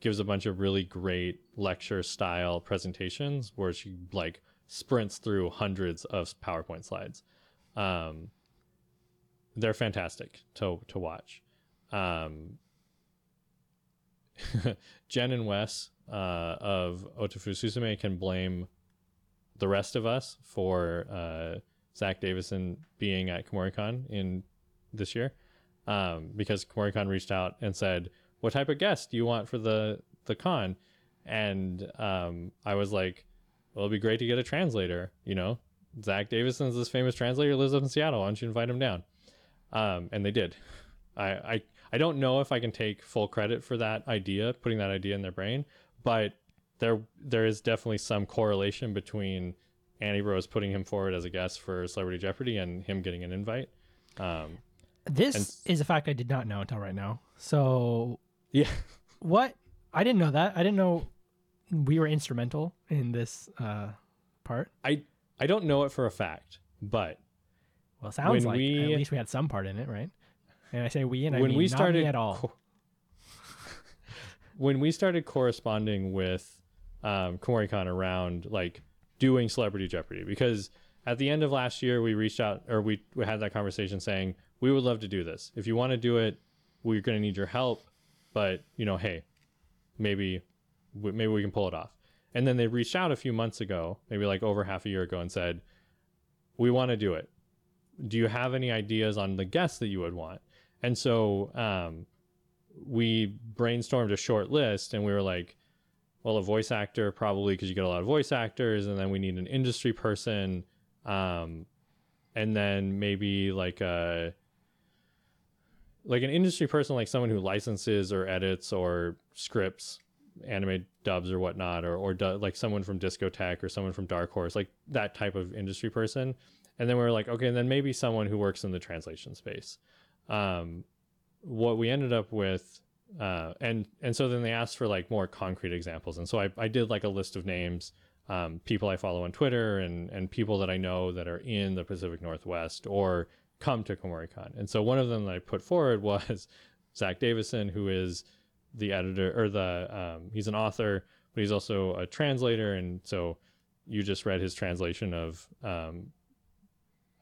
Gives a bunch of really great lecture style presentations where she like sprints through hundreds of PowerPoint slides. Um, they're fantastic to to watch. Um, Jen and Wes uh, of Otafu Susume can blame the rest of us for uh, Zack Davisson being at Kumoricon in this year um, because Kumoricon reached out and said, "What type of guest do you want for the the con?" And um, I was like, "Well, it'd be great to get a translator. You know, Zack Davisson's this famous translator lives up in Seattle. Why don't you invite him down?" Um, and they did. I, I I don't know if I can take full credit for that idea, putting that idea in their brain, but there there is definitely some correlation between Annie Rose putting him forward as a guest for Celebrity Jeopardy and him getting an invite. Um, This And- is a fact I did not know until right now. So yeah, what? I didn't know that. I didn't know we were instrumental in this uh, part. I I don't know it for a fact, but Well, it sounds like we- at least we had some part in it, right? And I say we, and I when mean we not started me at all. co- when we started corresponding with um, Kumoricon around like doing Celebrity Jeopardy, because at the end of last year we reached out or we, we had that conversation saying we would love to do this. If you want to do it, we're going to need your help. But you know, hey, maybe maybe we can pull it off. And then they reached out a few months ago, maybe like over half a year ago, and said, "We want to do it. Do you have any ideas on the guests that you would want?" And so um, we brainstormed a short list, and we were like, "Well, a voice actor probably because you get a lot of voice actors, and then we need an industry person, um, and then maybe like a." like an industry person, like someone who licenses or edits or scripts, anime dubs or whatnot, or or do, like someone from Discotek or someone from Dark Horse, like that type of industry person. And then we are like, okay, and then maybe someone who works in the translation space. Um, what we ended up with, uh, and and so then they asked for like more concrete examples, and so I I did like a list of names. Um, people I follow on Twitter and and people that I know that are in the Pacific Northwest or come to Kumoricon. And so one of them that I put forward was Zack Davisson, who is the editor or the um, he's an author, but he's also a translator. And so you just read his translation of um,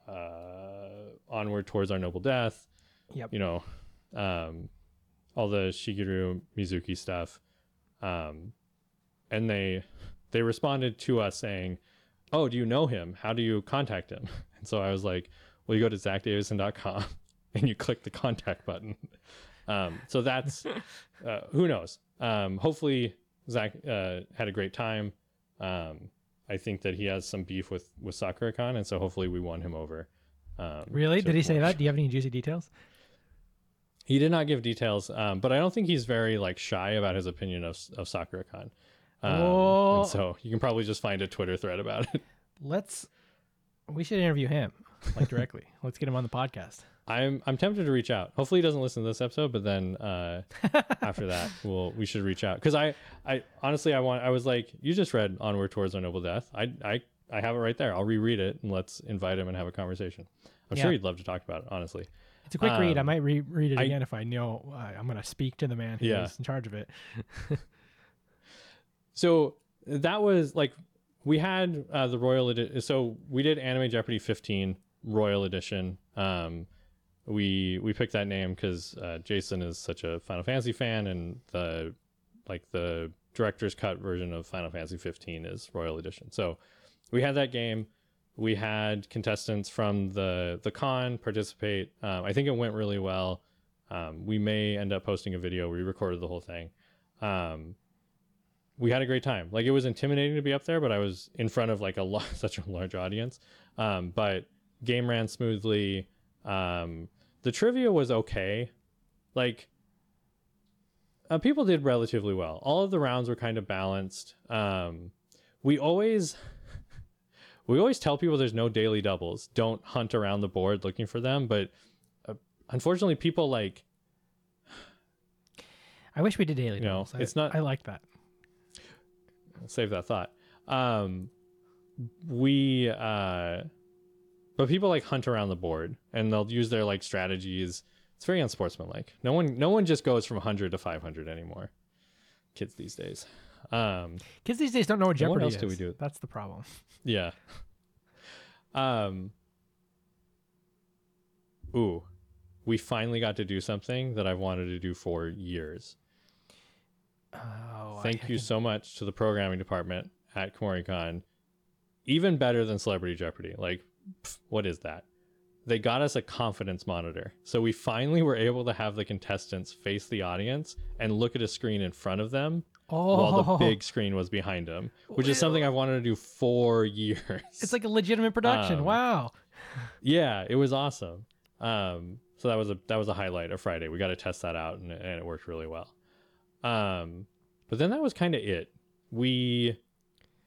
uh, Onward Towards Our Noble Death. Yep. You know, um, all the Shigeru Mizuki stuff. Um, and they they responded to us saying, "Oh, do you know him? How do you contact him?" And so I was like, well, you go to zackdavisson.com and you click the contact button. Um, so that's uh, who knows. Um, hopefully, Zack uh, had a great time. Um, I think that he has some beef with with SakuraCon, and so hopefully we won him over. Um, Really? Did he say that? Do you have any juicy details? He did not give details, um, but I don't think he's very like shy about his opinion of of SakuraCon. Um, Oh. and so you can probably just find a Twitter thread about it. Let's. We should interview him like directly. Let's get him on the podcast. I'm I'm tempted to reach out. Hopefully he doesn't listen to this episode, but then uh, after that, we'll we should reach out because I I honestly I want I was like you just read Onward Towards Our Noble Death. I I I have it right there. I'll reread it and let's invite him and have a conversation. I'm sure he'd love to talk about it. Honestly, It's a quick read. I Um, might re- read it I- again if I know uh, I'm going to speak to the man who's Yeah. in charge of it. so that was like we had uh, the Royal Edition. So we did Anime Jeopardy 15 Royal Edition. Um, we we picked that name because uh, Jason is such a Final Fantasy fan, and the like the director's cut version of Final Fantasy 15 is Royal Edition. So we had that game. We had contestants from the the con participate. Um, I think it went really well. Um, we may end up posting a video. We recorded the whole thing. Um, we had a great time. Like it was intimidating to be up there, but I was in front of like a lot, such a large audience. Um, but game ran smoothly. Um, the trivia was okay. Like uh, people did relatively well. All of the rounds were kind of balanced. Um, we always we always tell people there's no daily doubles. Don't hunt around the board looking for them. But uh, unfortunately, people like I wish we did daily. You know, doubles. I- it's not- I like that. save that thought. Um, we, uh, but people like hunt around the board and they'll use their like strategies. It's very unsportsmanlike. No one, no one just goes from 100 to 500 anymore. Kids these days. Um, Kids these days don't know what And what Jeopardy else is. do we do? That's the problem. yeah. Um, ooh, we finally got to do something that I've wanted to do for years. Oh, Thank I you can- so much to the programming department at Kumoricon. Even better than Celebrity Jeopardy. Like, pff, what is that? They got us a confidence monitor. So we finally were able to have the contestants face the audience and look at a screen in front of them Oh, while the big screen was behind him, which is something I've wanted to do for years. It's like a legitimate production. Um, wow. yeah, it was awesome. Um, so that was a that was a highlight of Friday. We got to test that out, and, and it worked really well. Um, but then that was kind of it. We,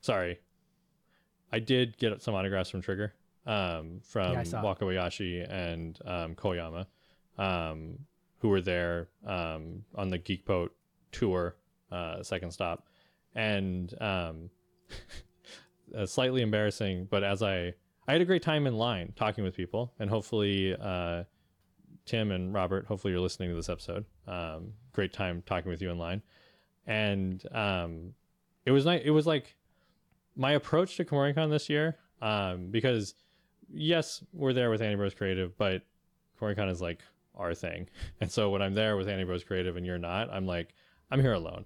sorry, I did get some autographs from Trigger, um, from Yeah, Wakabayashi and um, Koyama, um, who were there um, on the Geek Boat tour, uh, second stop, and um, uh, slightly embarrassing. But as I I had a great time in line talking with people, and hopefully, uh, Tim and Robert, hopefully you're listening to this episode. Um, great time talking with you in line, and um, it was nice. It was like my approach to Kumoricon this year, um, because yes, we're there with Annie Bros Creative, but Kumoricon is like our thing, and so when I'm there with Annie Bros Creative and you're not, I'm like I'm here alone.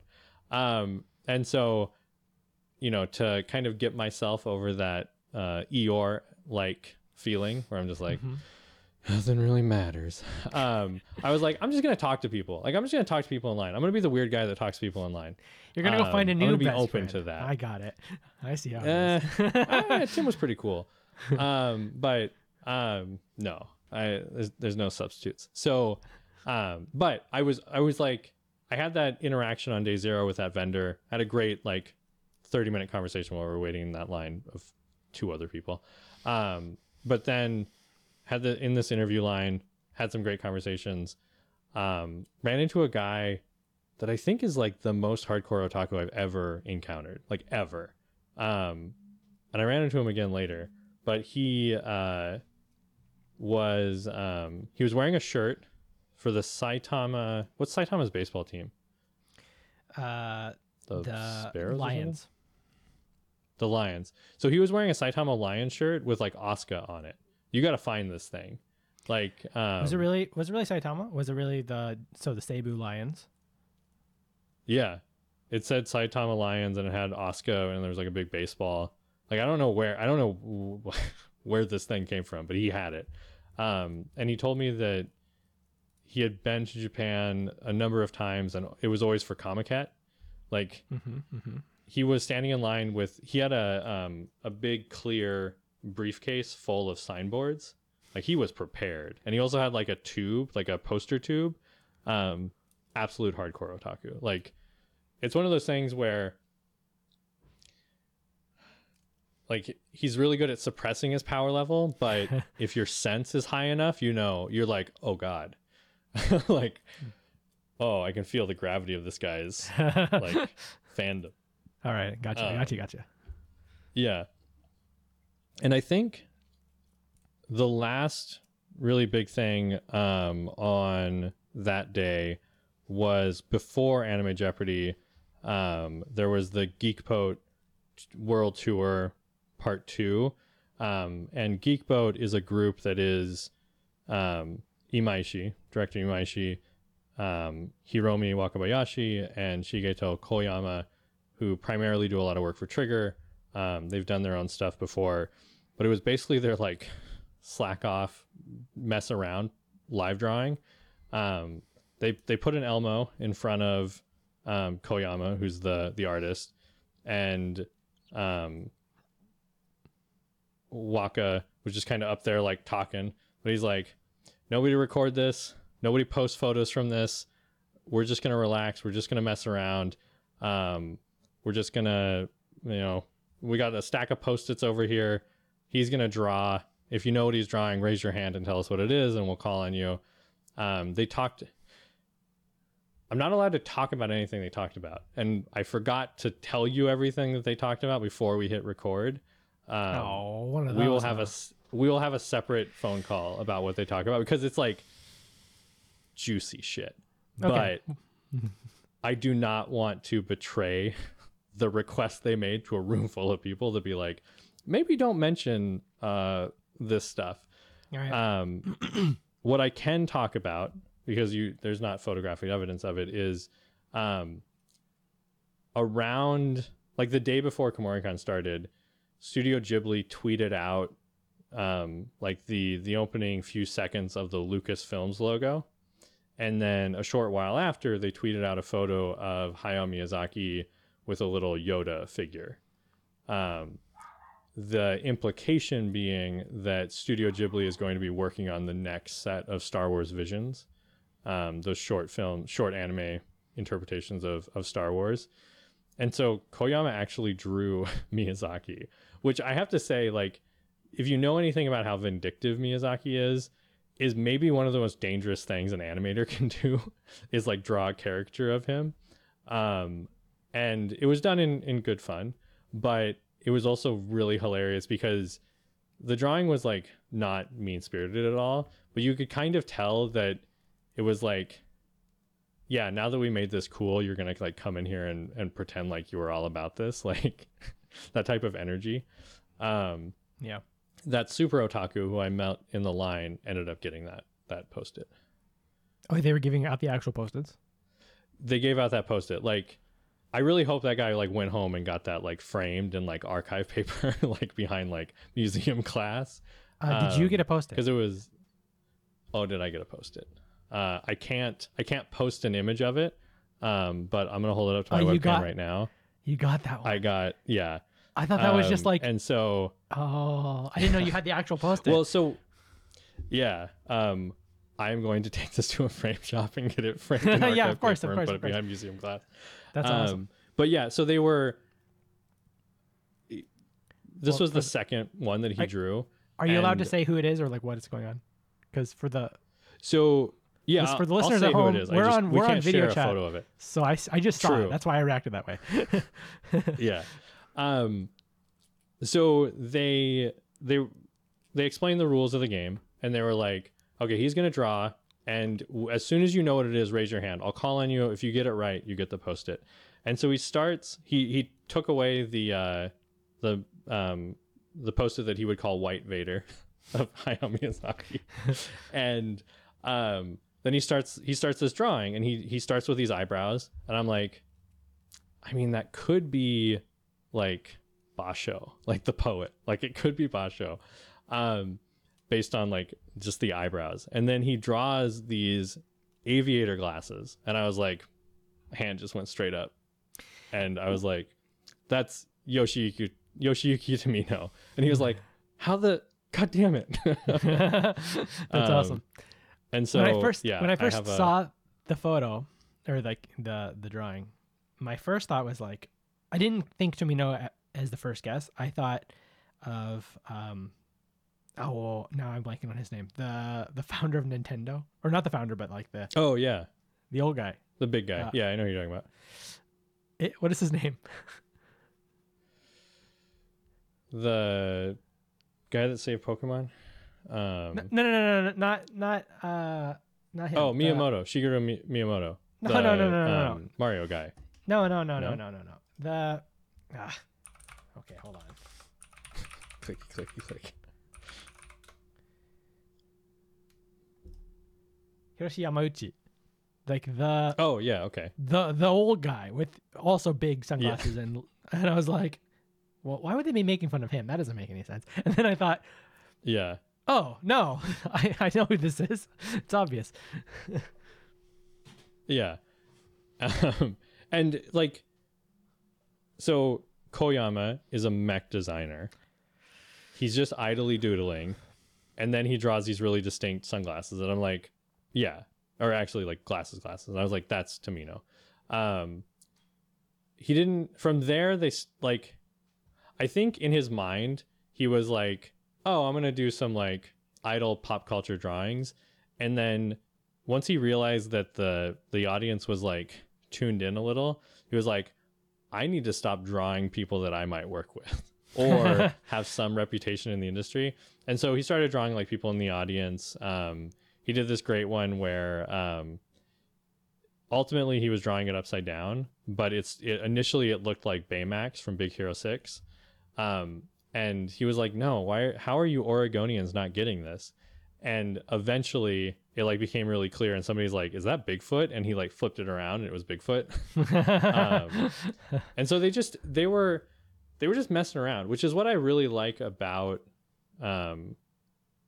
Um, and so, you know, to kind of get myself over that uh, Eeyore like feeling where I'm just like, Mhm. nothing really matters. Um, I was like, I'm just gonna talk to people. Like, I'm just gonna talk to people online. I'm gonna be the weird guy that talks to people online. You're gonna go Um, find a I'm new gonna be best open friend. to that. I got it. I see how. It is. ah, Tim was pretty cool. Um, but um, no, I there's, there's no substitutes. So, um, but I was I was like I had that interaction on day zero with that vendor. I Had a great like 30 minute conversation while we were waiting in that line of two other people. Um, but then had the in this interview line had some great conversations. Um, ran into a guy that I think is like the most hardcore otaku I've ever encountered, like ever. Um, and I ran into him again later, but he uh, was um, he was wearing a shirt for the Saitama. What's Saitama's baseball team? uh, The, the Sparrows? Lions. The Lions. So he was wearing a Saitama Lion shirt with like Asuka on it. You got to find this thing. Like, um, was it really? Was it really Saitama? Was it really the so the Seibu Lions? Yeah. It said Saitama Lions and it had Asuka and there was like a big baseball. Like I don't know where I don't know where this thing came from, but he had it. Um, and he told me that he had been to Japan a number of times and it was always for Comiket. Like Mm-hmm, mm-hmm. he was standing in line with he had a um a big clear briefcase full of signboards. Like he was prepared. And he also had like a tube, like a poster tube. Um absolute hardcore otaku. Like it's one of those things where like he's really good at suppressing his power level, but if your sense is high enough, you know, you're like, "Oh god." like oh, I can feel the gravity of this guy's like fandom. All right, gotcha, Uh, gotcha, gotcha. Yeah. And I think the last really big thing um, on that day was before Anime Jeopardy. Um, there was the Geekboat World Tour Part Two, um, and Geekboat is a group that is um, Imaishi, director Imaishi, um, Hiromi Wakabayashi, and Shigeto Koyama, who primarily do a lot of work for Trigger. Um, they've done their own stuff before, but it was basically their like slack off, mess around live drawing. Um, they they put an Elmo in front of um, Koyama, who's the the artist, and um, Waka was just kind of up there like talking, but he's like, nobody record this, nobody post photos from this. We're just gonna relax. We're just gonna mess around. Um, we're just gonna, you know, we got a stack of post-its over here. He's gonna draw. If you know what he's drawing, raise your hand and tell us what it is, and we'll call on you. Um, they talked. I'm not allowed to talk about anything they talked about, and I forgot to tell you everything that they talked about before we hit record. Um, oh, one of we will have huh? a s- we will have a separate phone call about what they talk about because it's like juicy shit. Okay. But I do not want to betray the request they made to a room full of people to be like, maybe don't mention uh, this stuff. Right. Um, what I can talk about because you there's not photographic evidence of it is um, around like the day before Kumoricon started, Studio Ghibli tweeted out um, like the the opening few seconds of the Lucasfilms logo, and then a short while after they tweeted out a photo of Hayao Miyazaki with a little Yoda figure. Um, the implication being that Studio Ghibli is going to be working on the next set of Star Wars visions, um, those short film, short anime interpretations of, of Star Wars. And so Koyama actually drew Miyazaki, which I have to say, like, if you know anything about how vindictive Miyazaki is, is maybe one of the most dangerous things an animator can do is like draw a caricature of him. Um, and it was done in, in good fun, but it was also really hilarious because the drawing was like not mean spirited at all, but you could kind of tell that it was like, yeah, now that we made this cool, you're gonna like come in here and, and pretend like you were all about this, like that type of energy. Um, yeah. That super otaku who I met in the line ended up getting that that post it. Oh, they were giving out the actual post-its. They gave out that post it. Like I really hope that guy like went home and got that like framed and like archive paper, like behind like museum class. Uh, did you Um, get a post it? Because it was. Oh, did I get a post it? Uh, I can't. I can't post an image of it. Um, but I'm gonna hold it up to Oh, my you webcam got- right now. You got that one. I got yeah. I thought that was just Um, like, and so oh, I didn't know you had the actual post it. well, so yeah. Um, I'm going to take this to a frame shop and get it framed. In Yeah, archive of course, of paper and course, put of it course. behind museum glass. That's um, awesome. But yeah, so they were. This Well, was the for- second one that he I- drew. Are you allowed to and- say who it is or like what is going on? Because for the So yeah, for the I'll listeners say at who home, it is. we're just, on- we we're on can't video share chat. a photo of it. so I, s- I just saw True. it. That's why I reacted that way. yeah. Um, so they they they explained the rules of the game, and they were like, "Okay, he's gonna draw, and as soon as you know what it is, raise your hand. I'll call on you. If you get it right, you get the post it." And so he starts. He he took away the uh, the um the post it that he would call White Vader of Hayao Miyazaki, and um then he starts he starts this drawing, and he he starts with these eyebrows, and I'm like. I mean, that could be like Basho, like the poet. Like it could be Basho, um, based on like just the eyebrows. And then he draws these aviator glasses, and I was like, hand just went straight up, and I was like, that's Yoshiyuki Yoshiyuki Tomino, and he was like, how the god damn it. That's Um, awesome. and so when I first yeah, when I first a- saw the photo or like the the drawing, my first thought was like I didn't think Tomino as the first guess. I thought of um oh well, now I'm blanking on his name. The the founder of Nintendo or not the founder but like the oh yeah, the old guy. the big guy. Uh, yeah, I know who you're talking about. It, what is his name? the guy that saved Pokemon. Um, No, no, no, no, no, not not uh not him. oh, The- Miyamoto, Shigeru Mi- Miyamoto. No, the, no, no, no, no, no. um, Mario guy. No, no, no, no, No? no, no, no. The ah, okay, hold on. Click, click, click. Hiroshi Yamauchi, like the Oh yeah, okay. the the old guy with also big sunglasses and and I was like, well, why would they be making fun of him? That doesn't make any sense. And then I thought, Yeah, oh no, I I know who this is. It's obvious. yeah. Um, and like, so Koyama is a mech designer. He's just idly doodling, and then he draws these really distinct sunglasses, and I'm like, yeah, or actually like glasses, glasses. And I was like, that's Tomino. Um, he didn't. From there, they like, I think in his mind he was like, oh, I'm gonna do some like idle pop culture drawings, and then once he realized that the the audience was like tuned in a little, he was like, I need to stop drawing people that I might work with or have some reputation in the industry. And so he started drawing like people in the audience. Um, he did this great one where um, ultimately he was drawing it upside down, but it's it, initially it looked like Baymax from Big Hero Six. Um, and he was like, "No, why? How are you Oregonians not getting this?" And eventually, it like became really clear, and somebody's like, "Is that Bigfoot?" And he like flipped it around, and it was Bigfoot. um, and so they just they were they were just messing around, which is what I really like about um,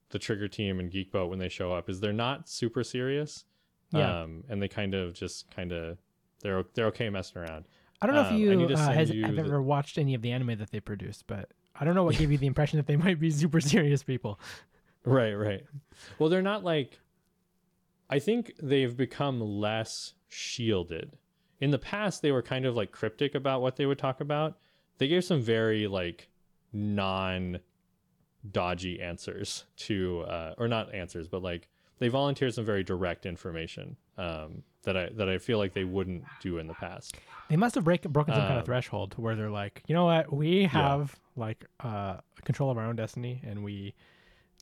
the Trigger Team and Geekboat when they show up. Is they're not super serious, Yeah. um, and they kind of just kind of they're they're okay messing around. I don't know Um, if you need to uh, has, you have the- ever watched any of the anime that they produce but I don't know what gave you the impression that they might be super serious people. Right, right. Well, they're not like. I think they've become less shielded. In the past, they were kind of like cryptic about what they would talk about. They gave some very like non dodgy answers to, uh, or not answers, but like they volunteered some very direct information um, that I that I feel like they wouldn't do in the past. They must have break, broken some kind Um, of threshold to where they're like, you know what, we have like uh, control of our own destiny, and we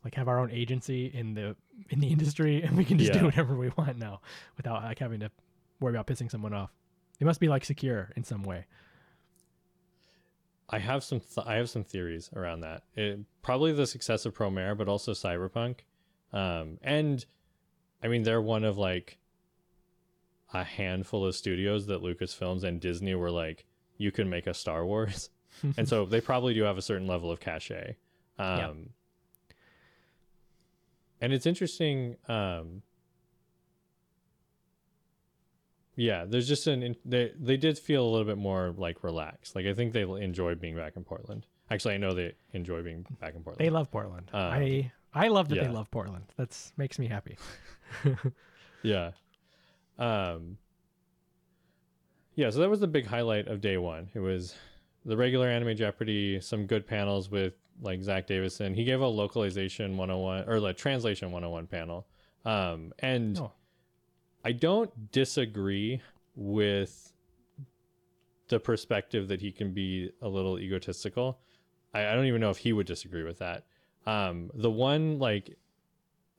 like have our own agency in the in the industry, and we can just Yeah. do whatever we want now without like having to worry about pissing someone off. it must be like secure in some way. I have some th- I have some theories around that. It, probably the success of Promare, but also Cyberpunk. Um, and I mean, they're one of like a handful of studios that Lucasfilms and Disney were like, you can make a Star Wars. and so they probably do have a certain level of cachet. Um, Yeah. And it's interesting. Um, yeah, there's just an they they did feel a little bit more like relaxed. Like I think they enjoy being back in Portland. Actually, I know they enjoy being back in Portland. They love Portland. Um, I I love that yeah. they love Portland. That's makes me happy. Yeah. Um Yeah, so that was the big highlight of day one. It was the regular anime Jeopardy, some good panels with like Zack Davisson. He gave a localization 101 or like translation 101 panel. Um and Oh. I don't disagree with the perspective that he can be a little egotistical. I, I don't even know if he would disagree with that. Um, the one like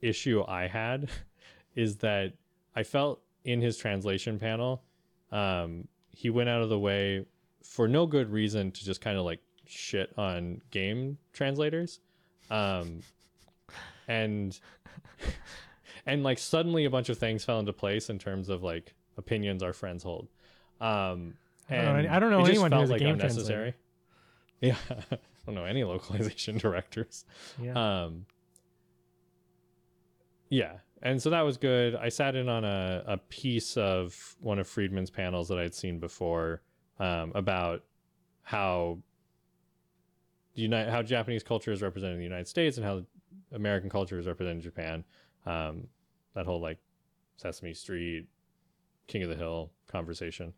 issue I had is that I felt in his translation panel, um, he went out of the way for no good reason to just kind of like shit on game translators. Um, and and like suddenly a bunch of things fell into place in terms of like opinions our friends hold. Um, I don't know I don't know it anyone who's a like game unnecessary. Yeah, I don't know any localization directors. Yeah. Um, yeah, and so that was good. I sat in on a, a piece of one of Freedman's panels that I'd seen before um, about how the United, how Japanese culture is represented in the United States and how American culture is represented in Japan. Um, that whole like Sesame Street, King of the Hill conversation.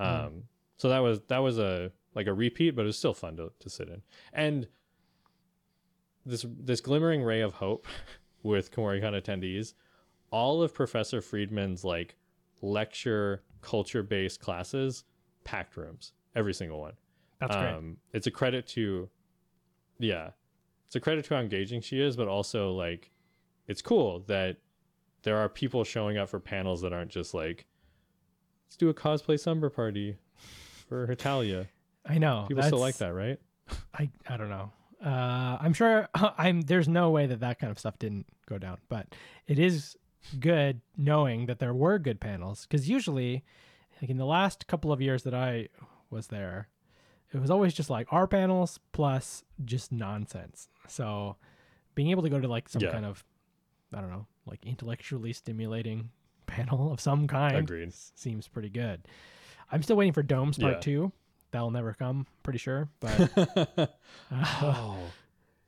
Um, Mhm. So that was that was a like a repeat, but it was still fun to, to sit in. And this this glimmering ray of hope with Kumoricon attendees, all of Professor Freedman's like lecture culture based classes, packed rooms, every single one. That's great. Um, it's a credit to, yeah, it's a credit to how engaging she is, but also like, it's cool that there are people showing up for panels that aren't just like, let's do a cosplay summer party for Italia. I know. People still like that, right? I I don't know. Uh, I'm sure I'm. There's no way that that kind of stuff didn't go down, but it is good knowing that there were good panels because usually, like in the last couple of years that I was there, it was always just like our panels plus just nonsense. So being able to go to like some Yeah. kind of I don't know, like intellectually stimulating panel of some kind Agreed. seems pretty good. I'm still waiting for Domes Part Yeah. Two. That'll never come, pretty sure. But oh,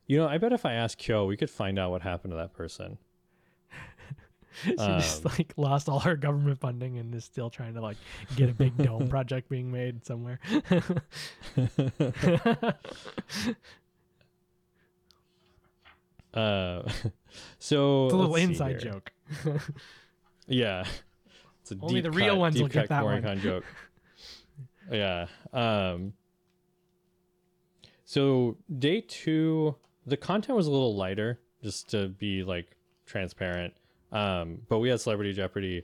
you know, I bet if I ask Kyo, we could find out what happened to that person. she just Um, like lost all her government funding and is still trying to like get a big dome project being made somewhere. Uh, so It's a little inside here. joke. Yeah. It's a Only deep the real cut- ones deep will get that one. Kumoricon joke. yeah. Um so day 2 the content was a little lighter just to be like transparent. Um but we had Celebrity Jeopardy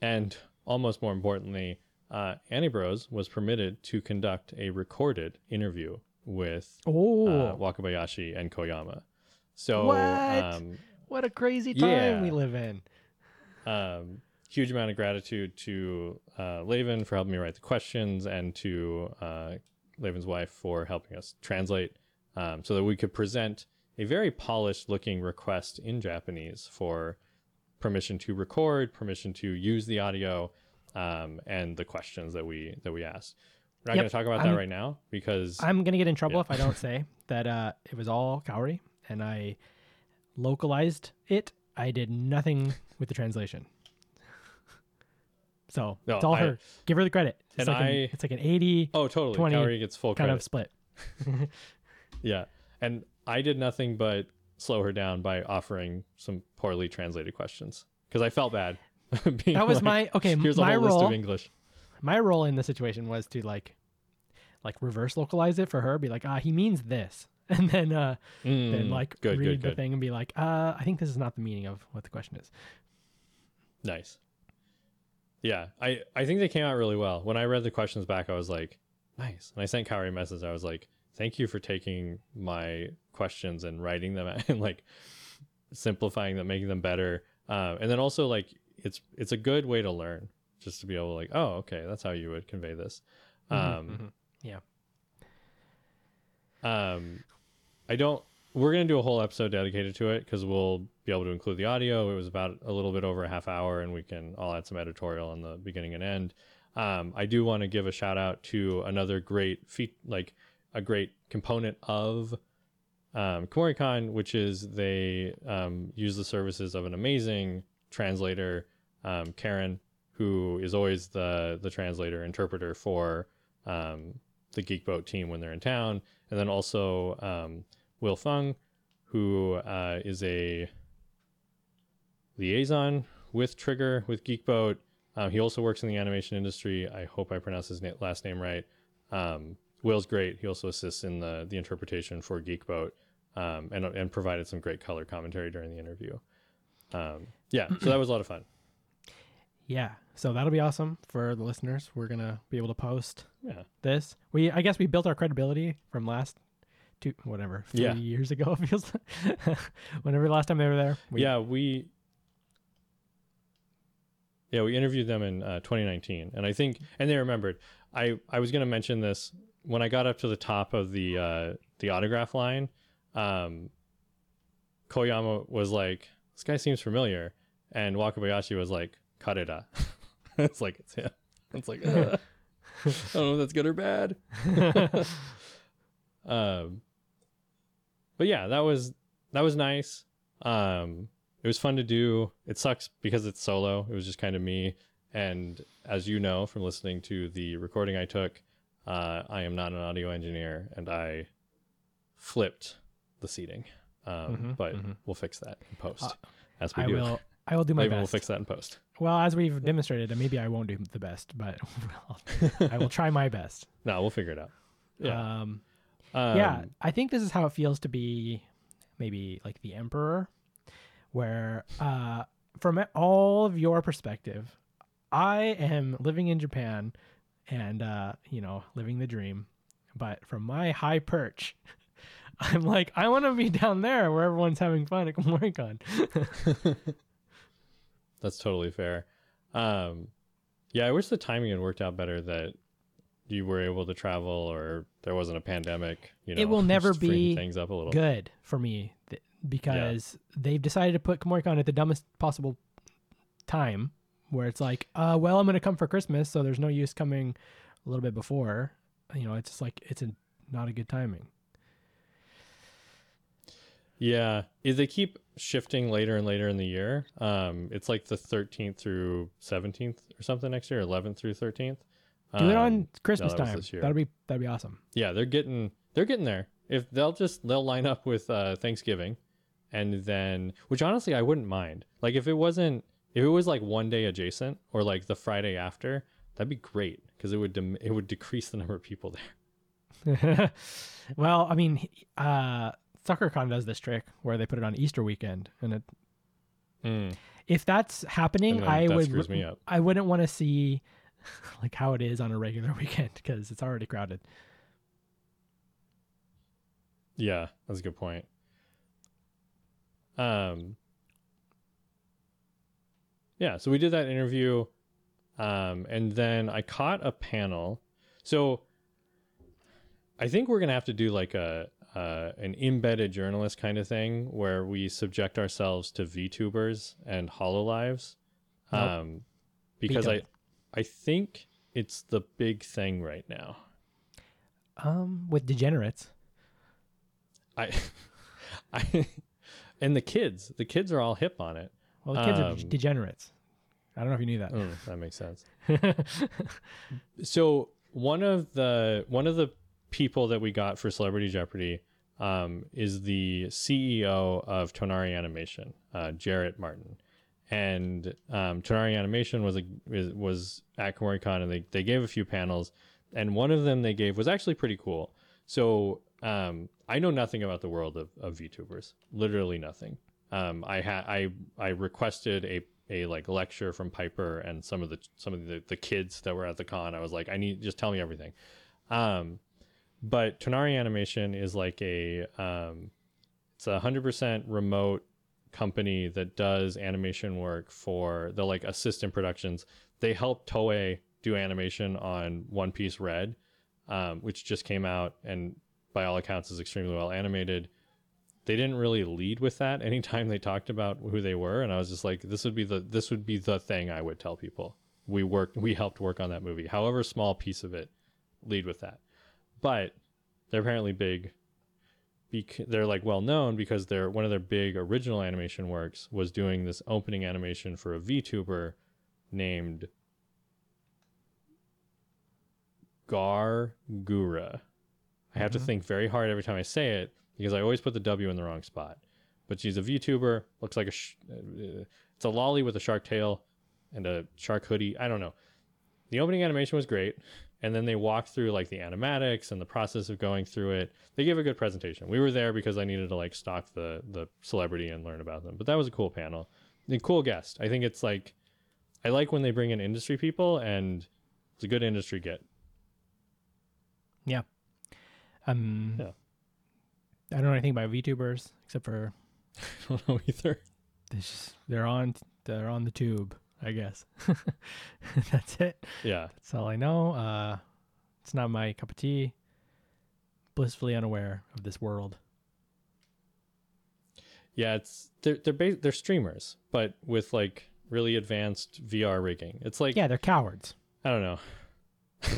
and almost more importantly uh Annie Bros was permitted to conduct a recorded interview with Oh, uh, Wakabayashi and Koyama. So What? um what a crazy time we live in. um, huge amount of gratitude to uh, Laven for helping me write the questions and to uh, Laven's wife for helping us translate um, so that we could present a very polished looking request in Japanese for permission to record, permission to use the audio, um, and the questions that we that we asked. We're not Yep, going to talk about I'm- that right now because I'm gonna get in trouble Yeah. if I don't say that uh, it was all Kaori and I localized it. I did nothing with the translation. So No, it's all I- her. Give her the credit. It's and like an, I- it's like an 80 oh totally 20 Kaori gets full kind credit. of split. Yeah. And I did nothing but slow her down by offering some poorly translated questions because I felt bad. being That was like, my okay. Here's my a whole list role. of English. my role in the situation was to like, like reverse localize it for her. Be like, ah, he means this, and then uh, then Mm, like good, read good, the good. thing and be like, uh, I think this is not the meaning of what the question is. Nice. Yeah, I I think they came out really well. When I read the questions back, I was like, nice. And I sent Kaori a message. I was like, thank you for taking my questions and writing them and like simplifying them, making them better. Um, and then also like it's it's a good way to learn. just to be able to like, oh, okay, that's how you would convey this. Mhm, Um, mhm. Yeah. Um, I don't. We're gonna do a whole episode dedicated to it because we'll be able to include the audio. It was about a little bit over a half hour, and we can. I'll add some editorial on the beginning and end. Um, I do want to give a shout out to another great feat, like a great component of um, Kumoricon, which is they um, use the services of an amazing translator, um, Karen, who is always the the translator interpreter for um, the Geekboat team when they're in town, and then also um, Will Fung, who uh, is a liaison with Trigger with Geekboat. Um, he also works in the animation industry. I hope I pronounced his na- last name right. Um, Will's great. He also assists in the the interpretation for Geekboat, um, and and provided some great color commentary during the interview. Um, yeah, so that was a lot of fun. Yeah. So that'll be awesome for the listeners. We're gonna be able to post Yeah, this. We I guess we built our credibility from last two whatever three Yeah. years ago. It feels Like. whenever last time they were there. We, yeah, we yeah we interviewed them in uh, 2019, and I think and they remembered. I I was going to mention this when I got up to the top of the uh, the autograph line. Um, Koyama was like, "This guy seems familiar," and Wakabayashi was like, "Kareda." it's like it's him. It's like uh, I don't know if that's good or bad. um, but yeah, that was that was nice. Um, it was fun to do. It sucks because it's solo. It was just kind of me. And as you know from listening to the recording I took, uh, I am not an audio engineer, and I flipped the seating. Um, Mhm, but mhm. we'll fix that in post, Uh, as we I do. will I will do my Maybe best. we'll fix that in post. Well, as we've demonstrated, and maybe I won't do the best, but I will try my best. no, we'll figure it out. Yeah. Um, Um, yeah, I think this is how it feels to be maybe like the emperor, where uh, from all of your perspective, I am living in Japan and uh, you know living the dream, but from my high perch. I'm like, I want to be down there where everyone's having fun at Kumoricon. That's totally fair. Um, yeah, I wish the timing had worked out better that you were able to travel or there wasn't a pandemic. You know, It will never be things up a little. good for me th- because they've decided to put Kumoricon at the dumbest possible time where it's like, uh, well, I'm going to come for Christmas, so there's no use coming a little bit before. You know, it's just like, it's a, not a good timing. Yeah, if they keep shifting later and later in the year. Um, it's like the 13th through 17th or something next year, 11th through 13th. Do it Um, on Christmas that time. That'll be, that'd be awesome. yeah, they're getting they're getting there. If they'll just they'll line up with uh, Thanksgiving, and then which honestly I wouldn't mind. Like if it wasn't if it was like one day adjacent or like the Friday after, that'd be great because it would dem- it would decrease the number of people there. well, I mean, uh, Sakura-Con does this trick where they put it on Easter weekend, and it, Mm. if that's happening, I that would screws me up. I wouldn't want to see like how it is on a regular weekend because it's already crowded. Yeah, that's a good point. Um Yeah, so we did that interview um and then I caught a panel. So I think we're going to have to do like a uh, an embedded journalist kind of thing where we subject ourselves to VTubers and Hololives. Nope. Um because I I think it's the big thing right now. Um, with degenerates. I, I, and the kids, the kids are all hip on it. Well, the kids are Um, de- degenerates. I don't know if you knew that. Mm, that makes sense. So one of the one of the people that we got for Celebrity Jeopardy um, is the CEO of Tonari Animation, uh, Jarrett Martin, and um, Tonari Animation was a was at Kumoricon and they they gave a few panels, and one of them they gave was actually pretty cool. So um, I know nothing about the world of, of VTubers, literally nothing. Um, I had I I requested a a like lecture from Piper and some of the some of the, the kids that were at the con. I was like, I need just tell me everything. Um, but Tonari Animation is like a um, it's a hundred percent remote company that does animation work for the like assistant productions. They helped Toei do animation on One Piece Red, um, which just came out and by all accounts is extremely well animated. They didn't really lead with that anytime they talked about who they were, and I was just like, this would be the this would be the thing I would tell people. We worked, we helped work on that movie, however small piece of it. Lead with that, but they're apparently big bec- they're like well known because they're one of their big original animation works was doing this opening animation for a VTuber named Gawr Gura. I have to Mhm. think very hard every time I say it because I always put the W in the wrong spot. But she's a VTuber, looks like a sh- uh, it's a lolly with a shark tail and a shark hoodie. I don't know. The opening animation was great and then they walked through like the animatics and the process of going through it. They gave a good presentation. We were there because I needed to like stalk the the celebrity and learn about them. But that was a cool panel. A cool guest. I think it's like I like when they bring in industry people and it's a good industry get. Um, Yeah. I don't know anything about VTubers except for I don't know either. they just, they're on they're on the tube. I guess that's it. Yeah. That's all I know. Uh, it's not my cup of tea. Blissfully unaware of this world. Yeah, it's they're they're ba- they're streamers, but with like really advanced VR rigging. It's like Yeah, they're cowards. I don't know.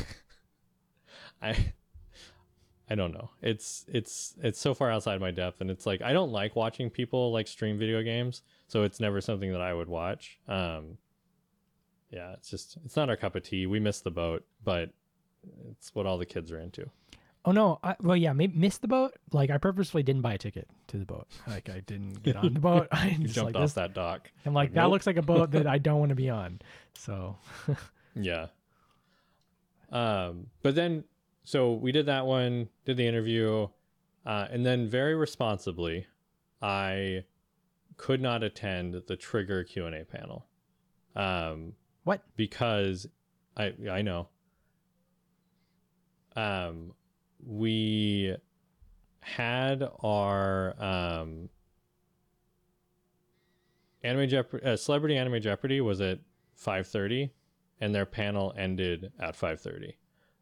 I I don't know. It's it's it's so far outside my depth and it's like I don't like watching people like stream video games, so it's never something that I would watch. Um yeah, it's just it's not our cup of tea. We missed the boat, but it's what all the kids are into. Oh no! I, well, yeah, maybe missed the boat. Like I purposefully didn't buy a ticket to the boat. Like I didn't get on the boat. I just jumped like off this. that dock. I'm like like, that nope. looks like a boat that I don't want to be on. So Yeah. Um, but then, so we did that one, did the interview, uh, and then very responsibly, I could not attend the Trigger Q and A panel. Um, what? because I I know. Um, we had our um anime Jeopardy, uh, celebrity anime Jeopardy was at five thirty, and their panel ended at five thirty.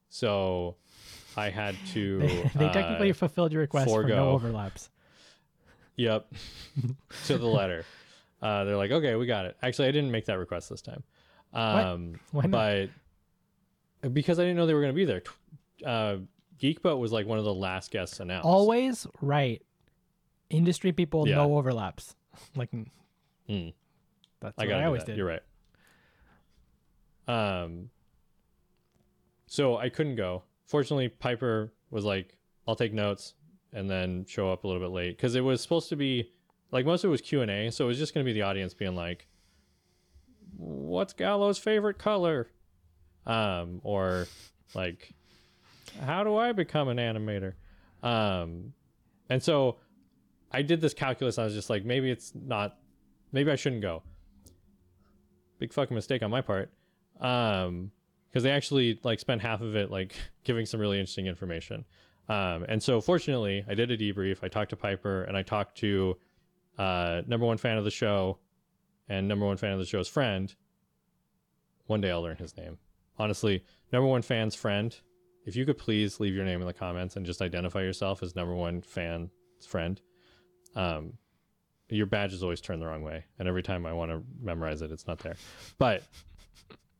So I had to. They, they uh, technically fulfilled your request for no overlaps. Yep. to the letter. Uh, they're like, okay, we got it. Actually, I didn't make that request this time. Um, Why not? but because I didn't know they were going to be there. Uh, Geekboat was like one of the last guests announced. Always right. Industry people, Yeah. no overlaps. Like Mm, that's I what I always that. did. You're right. Um. So I couldn't go. Fortunately, Piper was like, "I'll take notes," and then show up a little bit late because it was supposed to be like most of it was Q and A, so it was just going to be the audience being like, "What's Gallo's favorite color?" Um, or like, "How do I become an animator?" Um, and so I did this calculus. I was just like, maybe it's not, maybe I shouldn't go. Big fucking mistake on my part. Um, because they actually like spent half of it like giving some really interesting information. Um, and so fortunately, I did a debrief. I talked to Piper and I talked to uh, number one fan of the show and number one fan of the show's friend. One day I'll learn his name. Honestly, number one fan's friend. If you could please leave your name in the comments and just identify yourself as number one fan's friend. Um, your badge is always turned the wrong way, and every time I want to memorize it, it's not there. But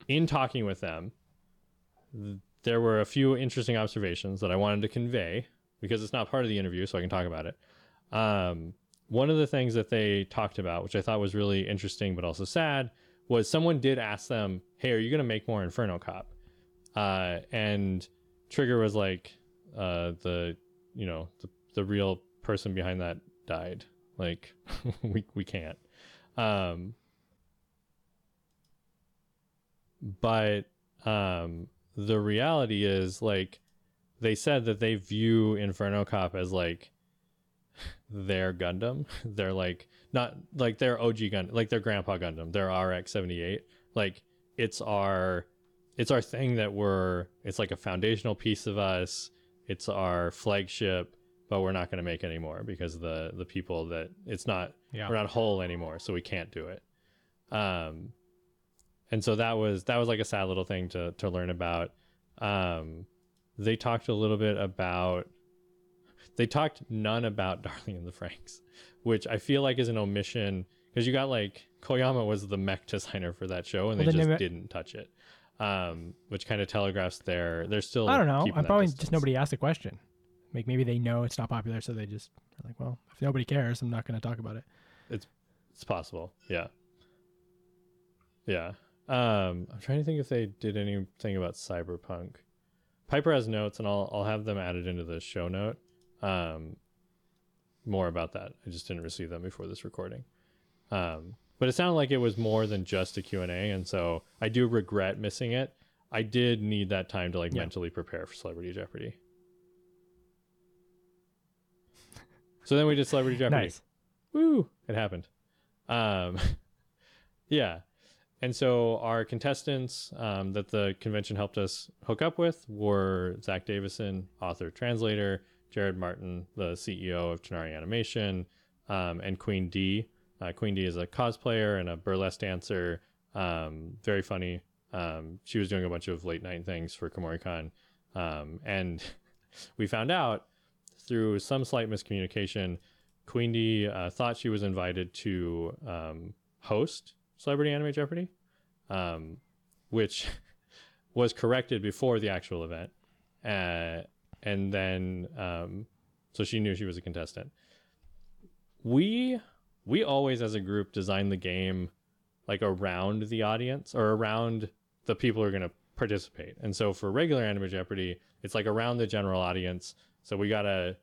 in talking with them, th- there were a few interesting observations that I wanted to convey because it's not part of the interview, so I can talk about it. Um, one of the things that they talked about, which I thought was really interesting but also sad, was someone did ask them, "Hey, are you going to make more Inferno Cop?" Uh, and Trigger was like, uh, "The, you know, the, the real person behind that died. Like, we we can't." Um, but um, the reality is like they said that they view Inferno Cop as like their Gundam. They're like not like their OG Gundam, like their grandpa Gundam, their RX seventy eight. Like it's our it's our thing that we're it's like a foundational piece of us. It's our flagship. but we're not going to make anymore because the the people that it's not Yeah. we're not whole anymore, so we can't do it. Um, and so that was that was like a sad little thing to to learn about. Um, they talked a little bit about they talked none about Darling in the Franxx, which I feel like is an omission because you got like Koyama was the mech designer for that show and Well, they they just never- didn't touch it. Um, which kind of telegraphs their they're still I don't know. I'm probably distance. just nobody asked a question. Like maybe they know it's not popular, so they just are like, well, if nobody cares, I'm not going to talk about it. It's It's possible. Yeah. Yeah. Um, I'm trying to think if they did anything about cyberpunk. Piper has notes, and I'll I'll have them added into the show note. Um, more about that. I just didn't receive them before this recording. Um, but it sounded like it was more than just a Q and A, and so I do regret missing it. I did need that time to like Yeah. mentally prepare for Celebrity Jeopardy. So then we did Celebrity Jeopardy. Nice. Woo! It happened. Um, yeah. And so our contestants um, that the convention helped us hook up with were Zack Davisson, author, translator, Jared Martin, the CEO of Tonari Animation, um, and Queen D. Uh, Queen D is a cosplayer and a burlesque dancer. Um, very funny. Um, she was doing a bunch of late night things for Kumoricon. Um, and we found out through some slight miscommunication, Queen D uh, thought she was invited to um, host Celebrity Anime Jeopardy, um, which was corrected before the actual event. Uh, and then, um, so she knew she was a contestant. We we always, as a group, design the game like around the audience or around the people who are going to participate. And so for regular Anime Jeopardy, it's like around the general audience. So we gotta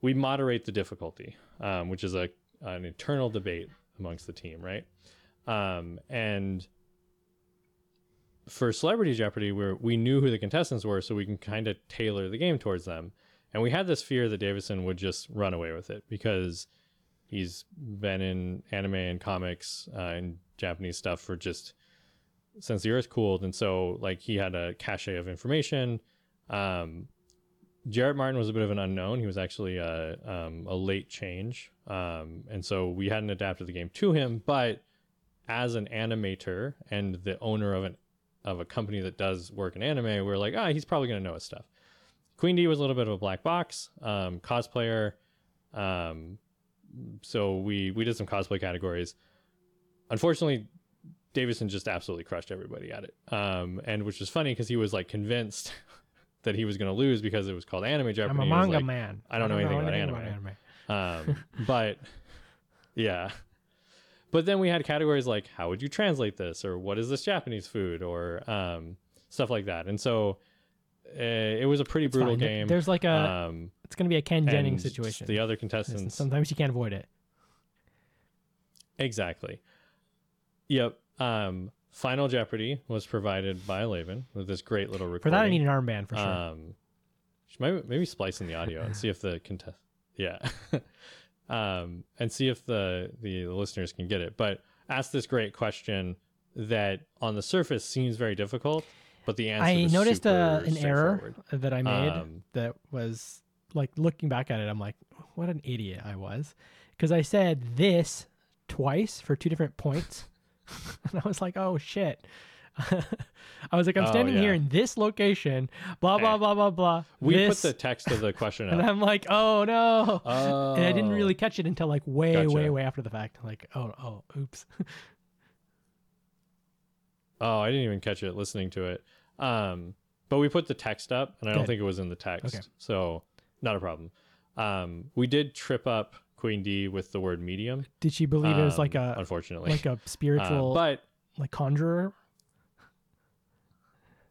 we moderate the difficulty, um, which is a an internal debate amongst the team, right? Um, and for Celebrity Jeopardy, where we knew who the contestants were, so we can kind of tailor the game towards them. And we had this fear that Davisson would just run away with it because he's been in anime and comics uh, and Japanese stuff for just since the earth cooled. And so, like, he had a cache of information. Um, Martin was a bit of an unknown. He was actually a, um, a late change. Um, and so we hadn't adapted the game to him. But as an animator and the owner of an of a company that does work in anime, we are like, ah, he's probably going to know his stuff. Queen D was a little bit of a black box, um, cosplayer. Um, so we we did some cosplay categories. Unfortunately, Davisson just absolutely crushed everybody at it, um, and which was funny because he was like convinced that he was going to lose because it was called Anime Jeopardy. I'm a manga like, man. I don't know anything about anime. um, but yeah. But then we had categories like how would you translate this, or what is this Japanese food, or um, stuff like that. And so uh, it was a pretty It's brutal fine. Game. There's like a, um, it's going to be a Ken Jennings situation. The other contestants, Sometimes you can't avoid it. exactly. Yep. Um, Final Jeopardy was provided by Laven with this great little recording. For that, I need an armband for sure. Um, maybe, maybe splice in the audio and see if the contest, yeah, um, and see if the, the listeners can get it. But ask this great question that on the surface seems very difficult, but the answer. I noticed uh, an error that I made Um, that was like looking back at it, I'm like, what an idiot I was. Because I said this twice for two different points. and I was like, oh shit. I was like, I'm Oh, standing here in this location, blah, blah, blah, blah, blah. We this, put the text of the question and. I'm like, oh no. Oh, And I didn't really catch it until like way, way, Gotcha. way after the fact. Like, oh, oh, oops. Oh, I didn't even catch it listening to it. Um, but we put the text up, and I don't think it was in the text, Okay. so not a problem. Um, we did trip up Queen D with the word medium. Did she believe it was like um, a unfortunately, like a Uh, spiritual but like conjurer?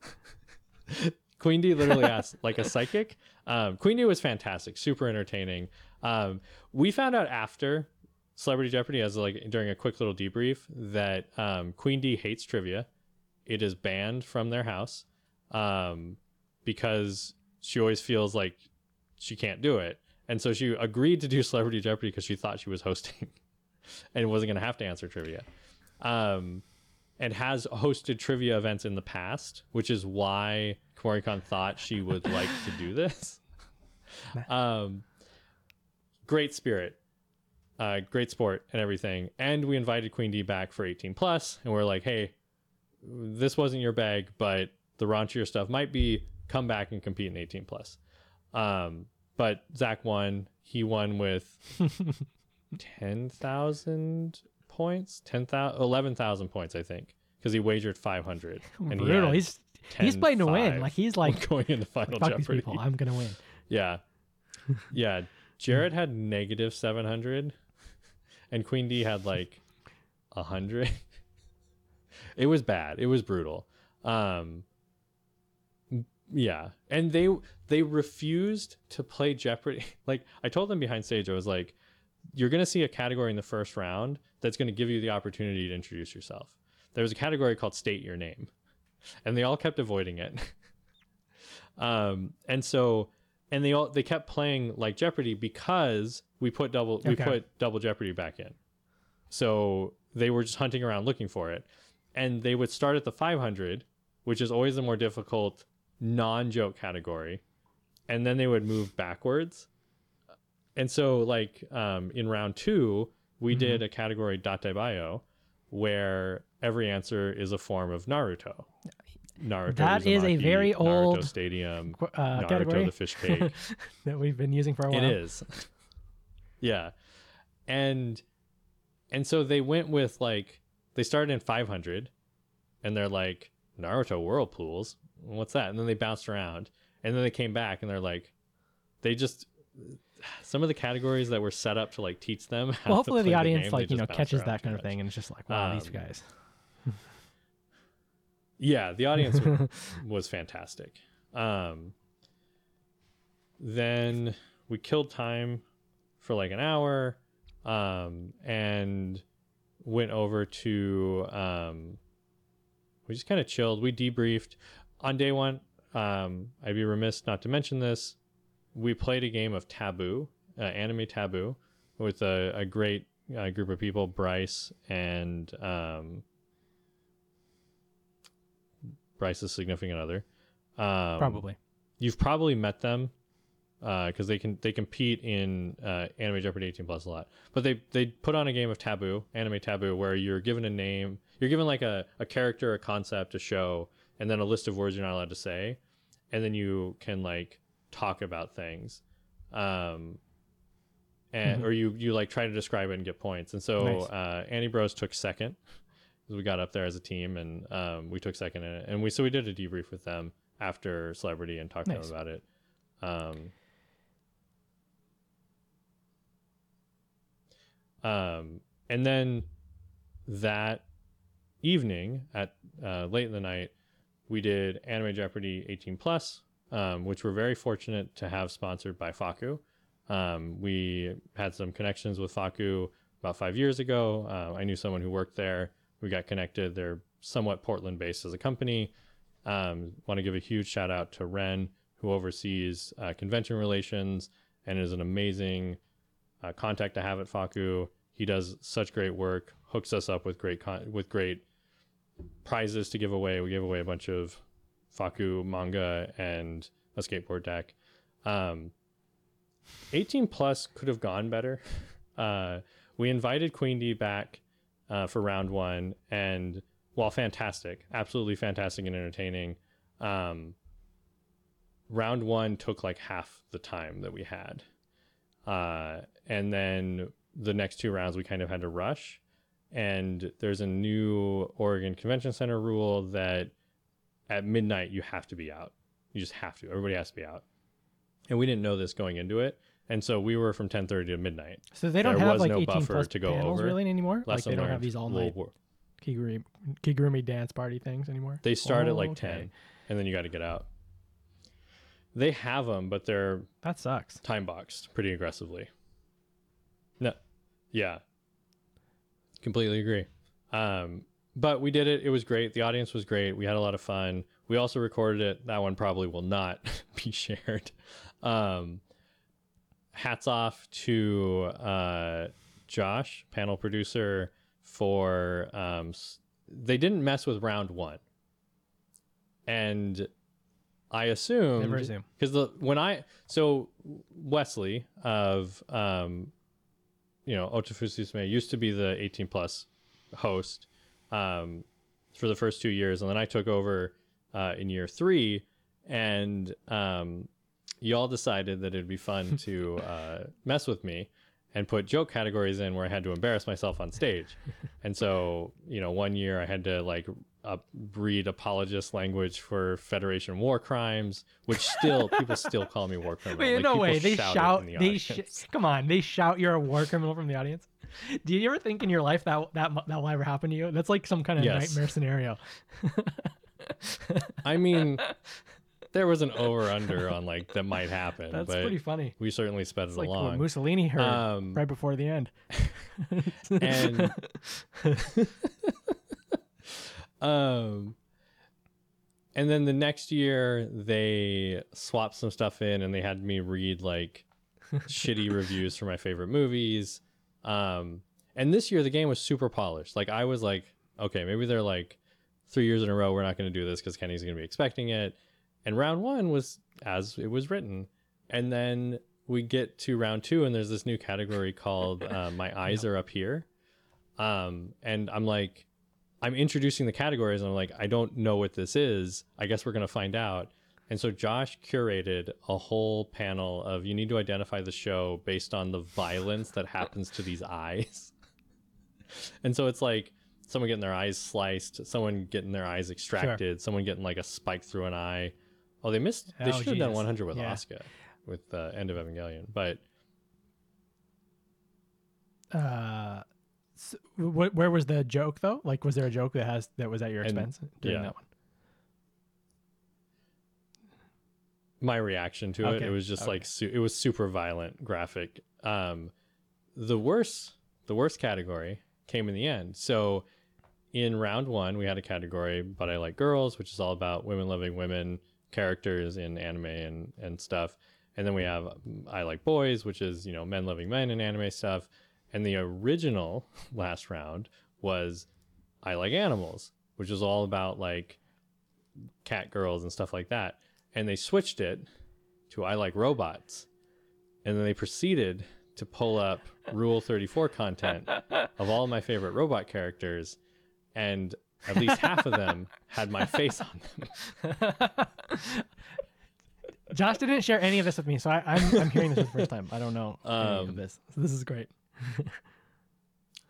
Queen D literally asked like a psychic. Um, Queen D was fantastic, super entertaining. Um, we found out after Celebrity Jeopardy, as like during a quick little debrief, that um, Queen D hates trivia. It is banned from their house um, because she always feels like she can't do it, and so she agreed to do Celebrity Jeopardy because she thought she was hosting and wasn't going to have to answer trivia. Um, and has hosted trivia events in the past, which is why Kumoricon thought she would like to do this. Um, great spirit, uh, great sport, and everything. And we invited Queen D back for 18 plus, and we're like, hey, this wasn't your bag, but the raunchier stuff might be. Come back and compete in 18 plus. Um, but Zack won. He won with 10,000 points, 10,000, 11,000 points, I think, because he wagered 500. And he Brutal. He's he's playing to win. Like he's like going into the Final fuck these Jeopardy. people. I'm gonna win. Yeah. Yeah. Jared had negative 700 and Queen D had like 100. it was bad. It was brutal. Um yeah. And they they refused to play Jeopardy. Like I told them behind stage I was like you're going to see a category in the first round that's going to give you the opportunity to introduce yourself. There was a category called state your name. And they all kept avoiding it. um and so and they all they kept playing like Jeopardy because we put double we put double Jeopardy back in. So they were just hunting around looking for it. And they would start at the 500, which is always the more difficult non-joke category, and then they would move backwards. And so like um in round 2, we Mm-hmm. did a category Dattebayo where every answer is a form of Naruto. Naruto That is a very Naruto old, Stadium, Uh, Naruto category the fish cake. that we've been using for a while. It is. yeah. And and so they went with like they started in 500 and they're like Naruto whirlpools. What's that? And then they bounced around and then they came back and they're like they just some of the categories that were set up to like teach them how Well, hopefully the audience game, like you know catches that kind of thing and it's just like wow these Um, guys. Yeah, the audience wa- was fantastic. Um, then we killed time for like an hour um, and went over to, um, we just kind of chilled. We debriefed. On day one, um, I'd be remiss not to mention this. We played a game of Taboo, uh, anime Taboo, with a, a great uh, group of people, Bryce and um, Bryce's significant other. Um, Probably. you've probably met them because they can they compete in uh, Anime Jeopardy 18 plus a lot. But they they put on a game of Taboo, Anime Taboo, where you're given a name, you're given like a, a character, a concept, a show, and then a list of words you're not allowed to say, and then you can like talk about things, um, and Mhm. or you you like try to describe it and get points. And so Nice. uh, Annie Bros took second. We got up there as a team, and um, we took second in it, and we so we did a debrief with them after Celebrity and talked to them about it. Um, um, and then that evening at uh, late in the night, we did Anime Jeopardy 18 plus, um, which we're very fortunate to have sponsored by FAKKU. Um, we had some connections with FAKKU about five years ago. Uh, I knew someone who worked there. We got connected. They're somewhat Portland based as a company. Um, Want to give a huge shout out to Ren, who oversees uh, convention relations and is an amazing uh, contact to have at FAKKU. He does such great work, hooks us up with great con- with great prizes to give away. We gave away a bunch of FAKKU manga and a skateboard deck. Um, 18 plus could have gone better. Uh, we invited Queen D back uh, for round one, and while fantastic, absolutely fantastic and entertaining, um, round one took like half the time that we had. Uh, and then the next two rounds we kind of had to rush. And there's a new Oregon Convention Center rule that at midnight you have to be out. You just have to. Everybody has to be out. And we didn't know this going into it. And so we were from 10:30 to midnight. So they don't there have was like no 18 buffer plus to go panels over. really anymore. Like Lesson they don't have these all night we'll- kigurumi, kigurumi dance party things anymore. They start at like okay. 10 and then you got to get out. They have them, but they're That sucks. time boxed pretty aggressively. No, yeah, completely agree. Um, but we did it. It was great. The audience was great. We had a lot of fun. We also recorded it. That one probably will not be shared. Um, hats off to uh, Josh, panel producer, for um, they didn't mess with round one, and I assumed Never assume. because the when I so Wesley of um, you know Otafususume used to be the 18 plus host um, for the first two years, and then I took over uh, in year three, and um, y'all decided that it'd be fun to uh, mess with me and put joke categories in where I had to embarrass myself on stage. and so, you know, one year I had to like uh, read apologist language for Federation war crimes, which still people still call me war criminal. Wait, Like, no way. They shout. the they sh- come on. They shout you're a war criminal from the audience. Do you ever think in your life that that that will ever happen to you? That's like some kind of Yes. nightmare scenario. I mean, there was an over under on like that might happen, That's pretty funny. we certainly sped It's it like along. Mussolini heard Um, right before the end. and um and then the next year they swapped some stuff in and they had me read like shitty reviews for my favorite movies um and this year the game was super polished. Like i was like okay maybe they're like three years in a row we're not going to do this because kenny's going to be expecting it. And round one was as it was written. And then we get to round two and there's this new category called uh, my eyes are up here. Um, and i'm like i'm introducing the categories and i'm like i don't know what this is. I guess we're going to find out and so josh curated a whole panel of you need to identify the show based on the violence that happens to these eyes and so it's like someone getting their eyes sliced someone getting their eyes extracted someone getting like a spike through an eye oh they missed they Oh, should have done 100 with Yeah. Asuka with the end of evangelion but Uh, s wh- where was the joke though? Like, was there a joke that has that was at your And- expense during yeah. that one? My reaction to it. Okay, it was just okay. like su- it was super violent graphic. Um the worst the worst category came in the end. So in round one we had a category but i like girls which is all about women loving women characters in anime and and stuff. And then we have um, i like boys which is you know men loving men and anime stuff. And the original last round was i like animals which is all about like cat girls and stuff like that and they switched it to I like robots. And then they proceeded to pull up Rule 34 content of all my favorite robot characters, and at least half of them had my face on them. Josh didn't share any of this with me, so I, I'm I'm hearing this for the first time. I don't know any Um, of this. So this is great.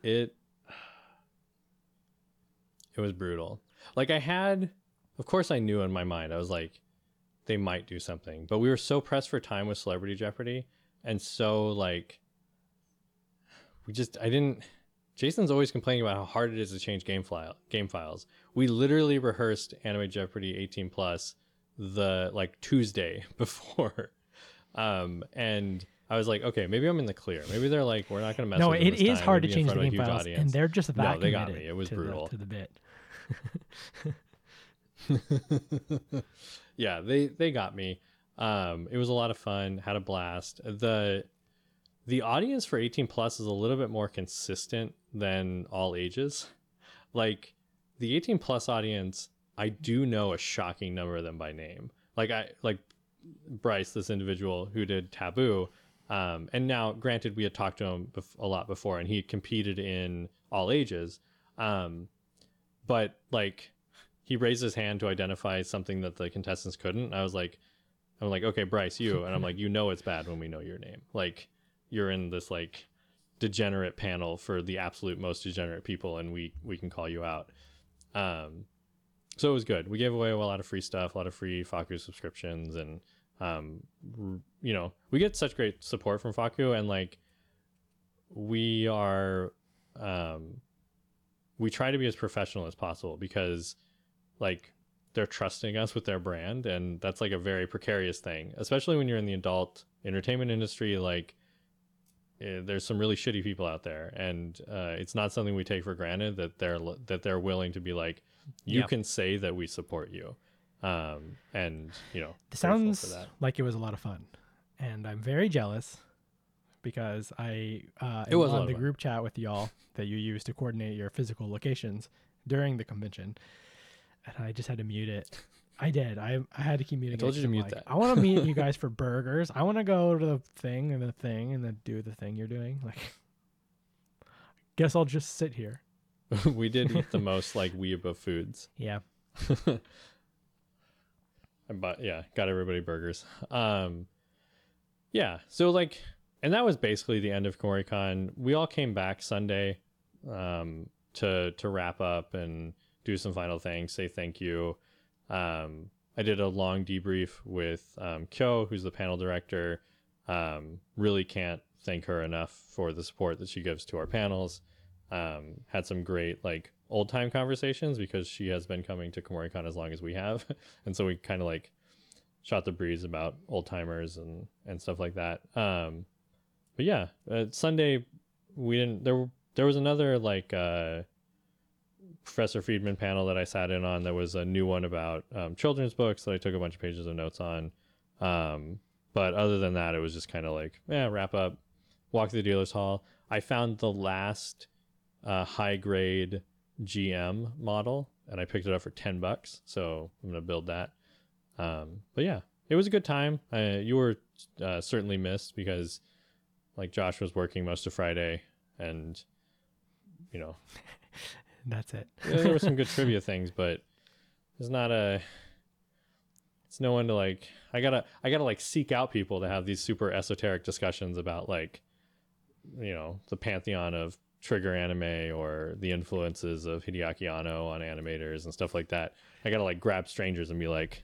It it was brutal. Like I had of course I knew in my mind. I was like they might do something. But we were so pressed for time with Celebrity Jeopardy and so like we just I didn't Jason's always complaining about how hard it is to change game file game files. We literally rehearsed Anime Jeopardy 18 plus the like Tuesday before. Um and I was like, okay, maybe I'm in the clear. Maybe they're like, we're not going to mess No, with it is time. hard to We'll be in change the front of a game files, audience. and they're just No, they got me. it was to the- brutal. to the bit. yeah, they they got me. Um, it was a lot of fun. Had a blast. The the audience for 18 plus is a little bit more consistent than all ages. Like the 18 plus audience, I do know a shocking number of them by name. Like I like Bryce, this individual who did Taboo. Um, and now, granted, we had talked to him a lot before, and he competed in all ages. Um, but like, he raised his hand to identify something that the contestants couldn't. I was like, I'm like, okay, Bryce, you, and I'm like, you know, it's bad when we know your name. Like, you're in this like degenerate panel for the absolute most degenerate people, and we we can call you out. Um, so it was good. We gave away a lot of free stuff, a lot of free FAKKU subscriptions, and um, you know, we get such great support from FAKKU, and like, we are, um, we try to be as professional as possible because, like, they're trusting us with their brand, and that's like a very precarious thing, especially when you're in the adult entertainment industry. Like, eh, there's some really shitty people out there, and uh, it's not something we take for granted that they're that they're willing to be like, you Yeah. can say that we support you, um, and you know, It sounds like it was a lot of fun, and I'm very jealous because I uh, It was on the group chat with y'all that you use to coordinate your physical locations during the convention, and I just had to mute it I did. I I had to keep muting. I told it you to mute like, that. I want to meet you guys for burgers. I want to go to the thing and the thing and then do the thing you're doing. Like, I guess I'll just sit here. we did eat the most like weeb of foods. Yeah. Bought yeah, got everybody burgers. Um yeah, so like and that was basically the end of Kumoricon. We all came back Sunday um to to wrap up and do some final things, say thank you. Um I did a long debrief with um Kyo, who's the panel director. Um really can't thank her enough for the support that she gives to our panels. Um had some great like old time conversations because she has been coming to Kumoricon as long as we have. and so we kind of like shot the breeze about old timers and and stuff like that. Um, but yeah, uh, Sunday we didn't there there was another like uh, Professor Freedman panel that I sat in on. There was a new one about um, children's books that I took a bunch of pages of notes on. Um, but other than that, it was just kind of like yeah, wrap up, walk to the dealer's hall. I found the last uh, high grade GM model and I picked it up for 10 bucks. So I'm going to build that. Um, but yeah, it was a good time. Uh, you were uh, certainly missed because like Josh was working most of Friday and you know, That's it. yeah, there were some good trivia things, but there's not a it's no one to like I gotta I gotta like seek out people to have these super esoteric discussions about like you know, the pantheon of trigger anime or the influences of Hideaki Anno on animators and stuff like that. I gotta like grab strangers and be like,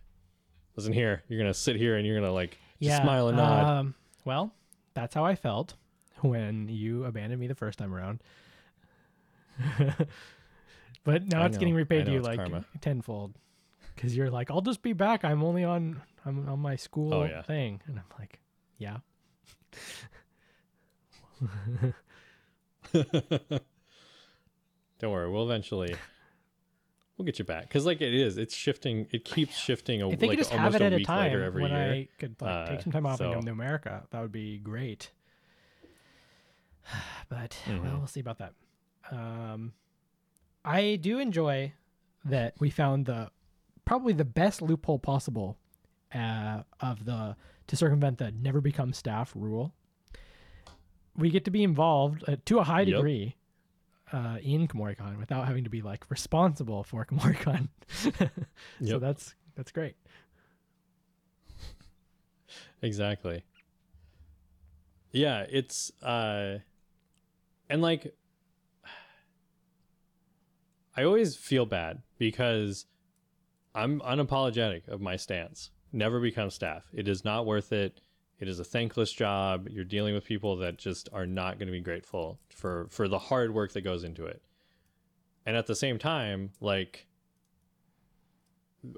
listen here, you're gonna sit here and you're gonna like just smile and nod. Um, well, that's how I felt when you abandoned me the first time around. but now I it's getting know, I repaid to you like karma. tenfold because you're like, I'll just be back. I'm only on I'm on my school Oh, yeah. thing, and I'm like, yeah. Don't worry, we'll eventually we'll get you back because like it is, it's shifting. It keeps shifting. A, If they like just have almost it at a a week time every when year. I could like Uh, take some time off and so- come to America, that would be great. but well, Mhm. we'll see about that. Um, I do enjoy that we found the probably the best loophole possible uh, of the to circumvent the never become staff rule. We get to be involved uh, to a high Yep. degree uh, in Kumoricon without having to be like responsible for Kumoricon. so Yep. that's that's great. Exactly. Yeah, it's uh and like I always feel bad because I'm unapologetic of my stance. Never become staff. It is not worth it. It is a thankless job. You're dealing with people that just are not going to be grateful for for the hard work that goes into it. And at the same time, like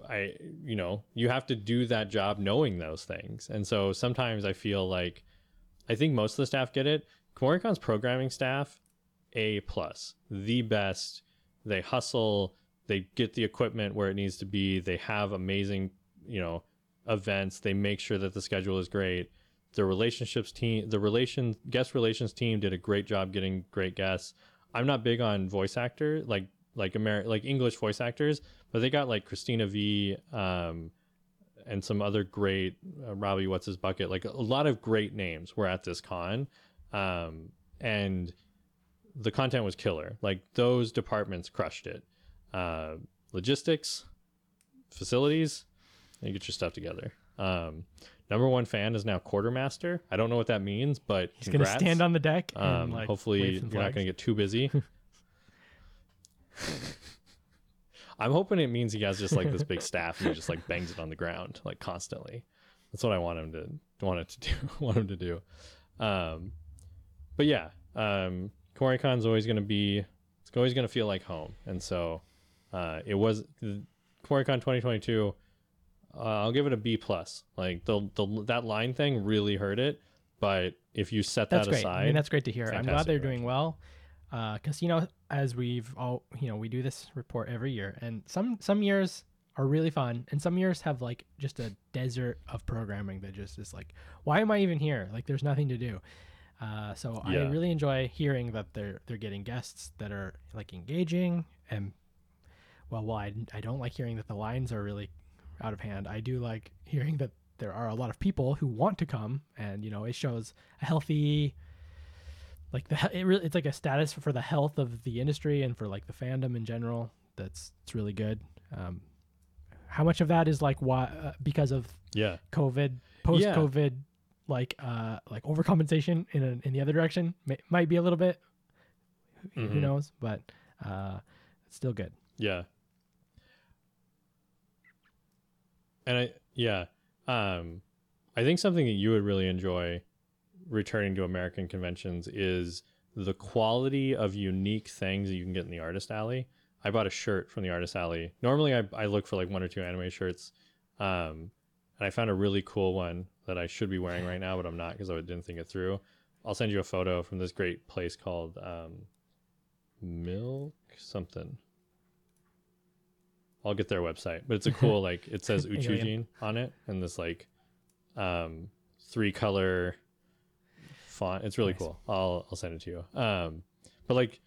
I, you know, you have to do that job knowing those things. And so sometimes I feel like, I think most of the staff get it. Kumoricon's programming staff, A plus, the best. They hustle. They get the equipment where it needs to be. They have amazing, you know, events. They make sure that the schedule is great. The relationships team, the relation guest relations team did a great job getting great guests. I'm not big on voice actor, like like Ameri- like English voice actors, but they got like Cristina Vee, um, and some other great uh, Robbie. What's his bucket? Like a lot of great names were at this con, um, and the content was killer. Like those departments crushed it. Uh, logistics, facilities, you get your stuff together. Um, number one fan is now quartermaster. I don't know what that means, but He's gonna stand on the deck. Um, and, like, hopefully, you're not going to get too busy. I'm hoping it means he has just like this big staff and he just like bangs it on the ground like constantly. That's what I want him to want it to do. want him to do. Um, but yeah, um, Kumoricon's always going to be. It's always going to feel like home, and so uh, it was Kumoricon 2022. Uh, I'll give it a B plus. Like the, the that line thing really hurt it, but if you set That's that great. aside, I mean, that's great to hear. I'm glad they're doing well. Because you know, as we've all you know, we do this report every year, and some some years are really fun, and some years have like just a desert of programming that just is like, why am I even here? Like, there's nothing to do. Uh, so I really enjoy hearing that they're they're getting guests that are like engaging and well, well, I, I don't like hearing that the lines are really out of hand. I do like hearing that there are a lot of people who want to come, and you know, it shows a healthy, like the it really it's like a status for the health of the industry and for like the fandom in general. That's it's really good. Um, how much of that is like why uh, because of Yeah. COVID, post COVID, like uh like overcompensation in a, in the other direction May, might be a little bit. Who Mhm. knows? But uh, it's still good. Yeah. And I yeah. Um I think something that you would really enjoy returning to American conventions is the quality of unique things that you can get in the artist alley. I bought a shirt from the artist alley. Normally I, I look for like one or two anime shirts. Um and I found a really cool one that I should be wearing right now, but I'm not because I didn't think it through. I'll send you a photo from this great place called um, Milk something. I'll get their website, but it's a cool like it says. Uchujin on it and this like um three color font. It's really Nice. cool. I'll I'll send it to you. Um but like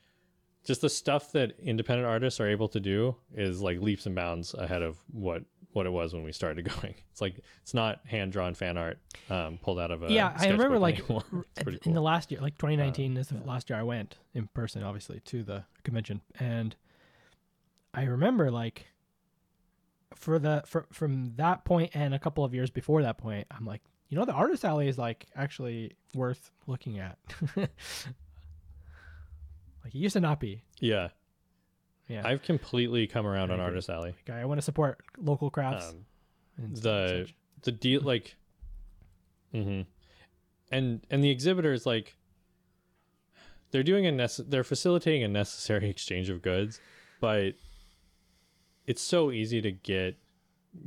just the stuff that independent artists are able to do is like leaps and bounds ahead of what what it was when we started going. It's like it's not hand drawn fan art um pulled out of a yeah, I remember like anymore. r- it's pretty in the last year, like 2019 is the yeah. last year I went in person, obviously to the convention, and I remember like for the for, from that point and a couple of years before that point, I'm like, you know, the artist alley is like actually worth looking at. like it used to not be. Yeah. Yeah, I've completely come around I on agree. Artist Alley. Like, I want to support local crafts. Um, and the such. the deal like hmm and and the exhibitors like they're doing a nece- they're facilitating a necessary exchange of goods but it's so easy to get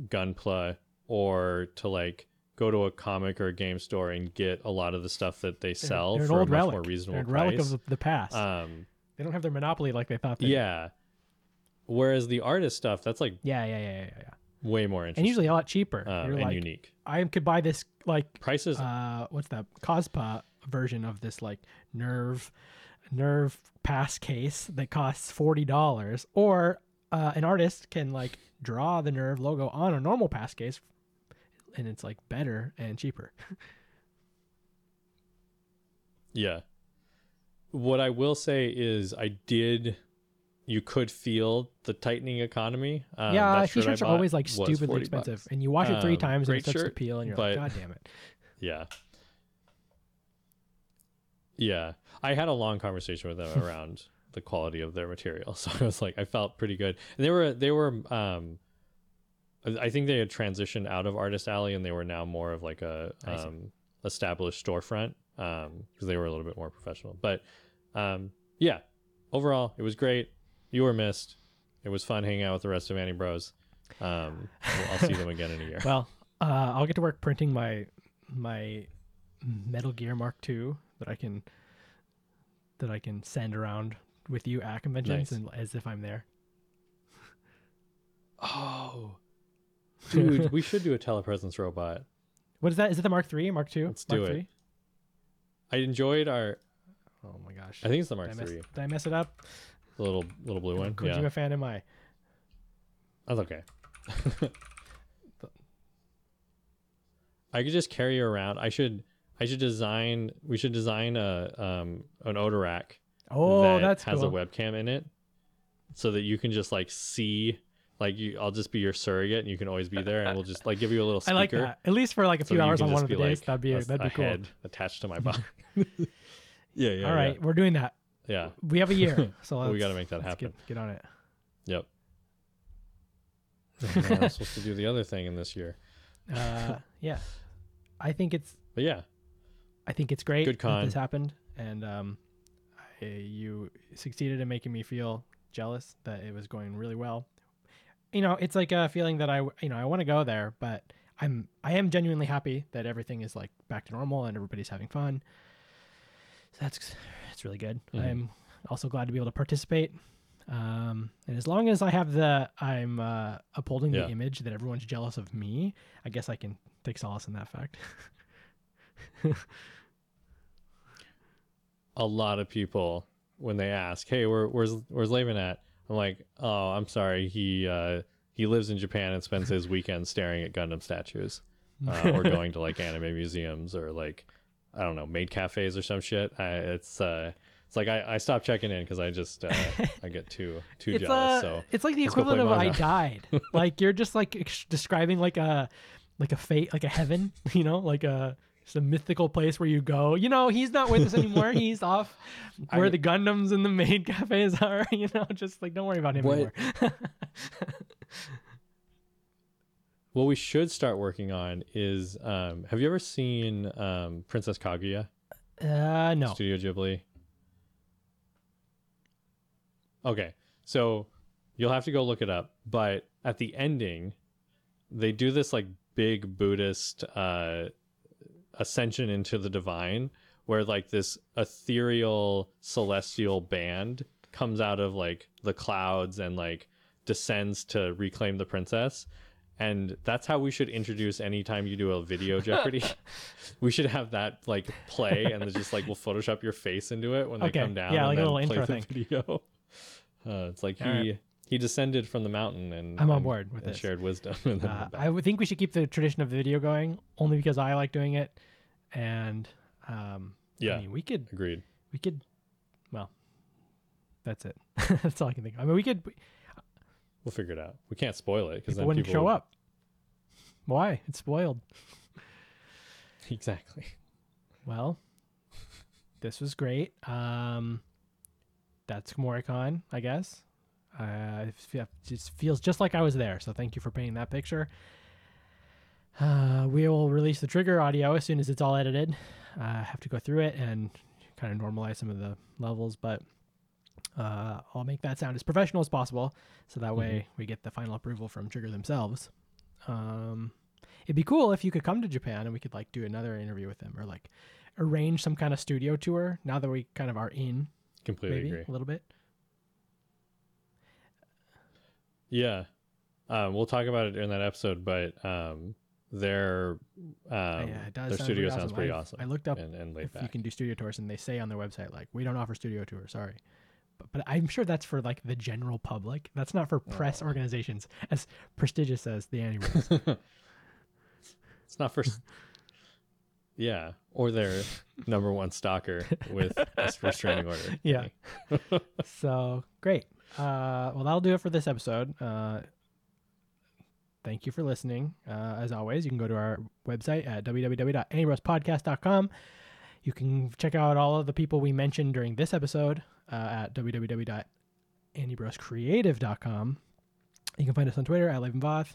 gunpla or to like go to a comic or a game store and get a lot of the stuff that they They're- sell they're an for a old much relic. more They're reasonable a relic price of the past. um they don't have their monopoly like they thought. They yeah whereas the artist stuff that's like yeah, yeah, yeah, yeah, yeah. way more interesting And usually a lot cheaper. um, You're and like, unique I could buy this like prices uh what's that Cospa version of this like NERV NERV pass case that costs forty dollars, or uh, an artist can like draw the NERV logo on a normal pass case, and it's like better and cheaper. Yeah. What I will say is, I did. You could feel the tightening economy. Um, yeah, shirt t-shirts are always like stupidly expensive, bucks. and you wash it three Um, times and it starts to peel, and you're but- like, God damn it! Yeah. Yeah, I had a long conversation with them around the quality of their material, so I was like, I felt pretty good. And they were they were um, I think they had transitioned out of Artist Alley and they were now more of like a um established storefront um because they were a little bit more professional. But um, yeah, overall it was great. You were missed. It was fun hanging out with the rest of Annie Bros. Um, well, I'll see them again in a year. Well, uh, I'll get to work printing my my Metal Gear Mark II that I can that I can send around with you at conventions Nice. and as if I'm there. Oh, dude, we should do a telepresence robot. What is that? Is it the Mark III? Mark II? Let's Mark do it. III? I enjoyed our. Oh my gosh! I think it's the Mark Three, did I mess it up? The little little blue one. Kojima Yeah, fan am I? that's okay. I could just carry around. I should. I should design. We should design a um an Odorak Oh, that that's has cool. a webcam in it, so that you can just like see. Like you, I'll just be your surrogate, and you can always be there, and we'll just like give you a little I like that. At least for like a few you hours on one of the days, like that'd be a, that'd be cool. head attached to my body. yeah, yeah. All right, we're doing that. Yeah. We have a year, so we got to make that happen. Get, get on it. Yep. I'm supposed to do the other thing in this year, Uh, yeah, I think it's but yeah, I think it's great Good that this happened, and um, I, you succeeded in making me feel jealous that it was going really well. You know, it's like a feeling that I, you know, I want to go there, but I'm, I am genuinely happy that everything is like back to normal and everybody's having fun. So that's, it's really good. Mhm. I'm also glad to be able to participate. Um, and as long as I have the, I'm uh, upholding Yeah. the image that everyone's jealous of me, I guess I can take solace in that fact. a lot of people when they ask, "Hey, where, where's where's Laven at?" I'm like, "Oh, I'm sorry. He uh, he lives in Japan and spends his weekend staring at Gundam statues, uh, or going to like anime museums or like I don't know maid cafes or some shit. I, it's uh, it's like I, I stopped checking in because I just uh, I get too too it's jealous. uh, so it's like the equivalent of play I died. like you're just like ex- describing like a like a fate, like a heaven. You know, like a it's a mythical place where you go. You know, he's not with us anymore. he's off where I- the Gundams and the maid cafes are. You know, just like don't worry about him What- anymore. What we should start working on is um, have you ever seen um, Princess Kaguya? Uh, no. Studio Ghibli. Okay, so you'll have to go look it up. But at the ending, they do this like big Buddhist uh, ascension into the divine, where like this ethereal celestial band comes out of like the clouds and like descends to reclaim the princess. And that's how we should introduce anytime you do a video Jeopardy. we should have that like play and just like we'll Photoshop your face into it when they Okay. come down. Yeah, like a little intro thing. Video. Uh, it's like he All right. he descended from the mountain and I'm on and- board with and this. shared wisdom. And Uh. I would think we should keep the tradition of the video going, only because I like doing it, and um, Yeah. I mean, we could Agreed. we could, well, that's it. that's all I can think. of. I mean, we could. We'll figure it out. We can't spoil it because People then wouldn't people show would- up. Why? It's spoiled. Exactly. Well, this was great. Um, that's Moricon, I guess. Uh, it just feels just like I was there. So thank you for painting that picture. Uh, we will release the trigger audio as soon as it's all edited. Uh, I have to go through it and kind of normalize some of the levels, but uh, I'll make that sound as professional as possible, so that way we get the final approval from Trigger themselves. Um, it'd be cool if you could come to Japan and we could like do another interview with them or like arrange some kind of studio tour now that we kind of are in Completely maybe agree. a little bit. Yeah. Um, we'll talk about it in that episode, but um, their um, yeah, their sound studio sounds awesome. pretty I've- awesome I looked up and, and if back. you can do studio tours and they say on their website like we don't offer studio tours, sorry. But, but I'm sure that's for like the general public. That's not for press Oh. organizations as prestigious as the Annie Rose. It's not for. yeah, or their number one stalker with a restraining order. Yeah. so great. Uh, well, that'll do it for this episode. Uh, thank you for listening. Uh, as always, you can go to our website at www.anyrostpodcast.com. You can check out all of the people we mentioned during this episode uh, at www.andybroscreative.com. You can find us on Twitter at Levenvoth.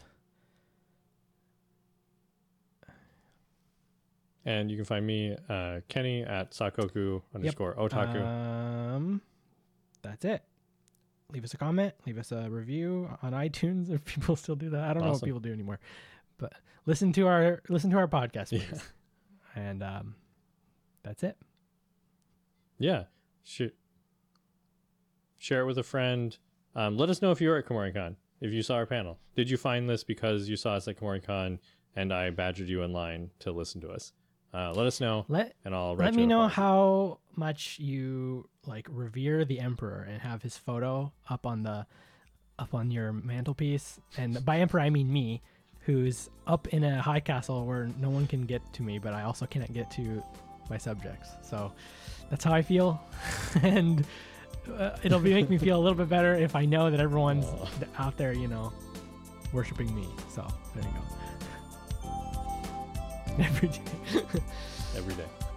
And you can find me, uh, Kenny, at Sakoku underscore otaku. Um, that's it. Leave us a comment. Leave us a review on iTunes if people still do that. I don't know what people do anymore, but listen to our listen to our podcast, Yeah. And um, that's it. yeah. Sh- share it with a friend. Um, let us know if you were at Kumoricon, if you saw our panel. Did you find this because you saw us at Kumoricon and I badgered you in line to listen to us? Uh, let us know, Let and I'll write let you me know how much you like revere the emperor and have his photo up on the up on your mantelpiece. And by emperor, I mean me, who's up in a high castle where no one can get to me, but I also cannot get to my subjects. So that's how I feel, and uh, it'll be make me feel a little bit better if I know that everyone's out there, you know, worshiping me. So there you go. Every day. every day.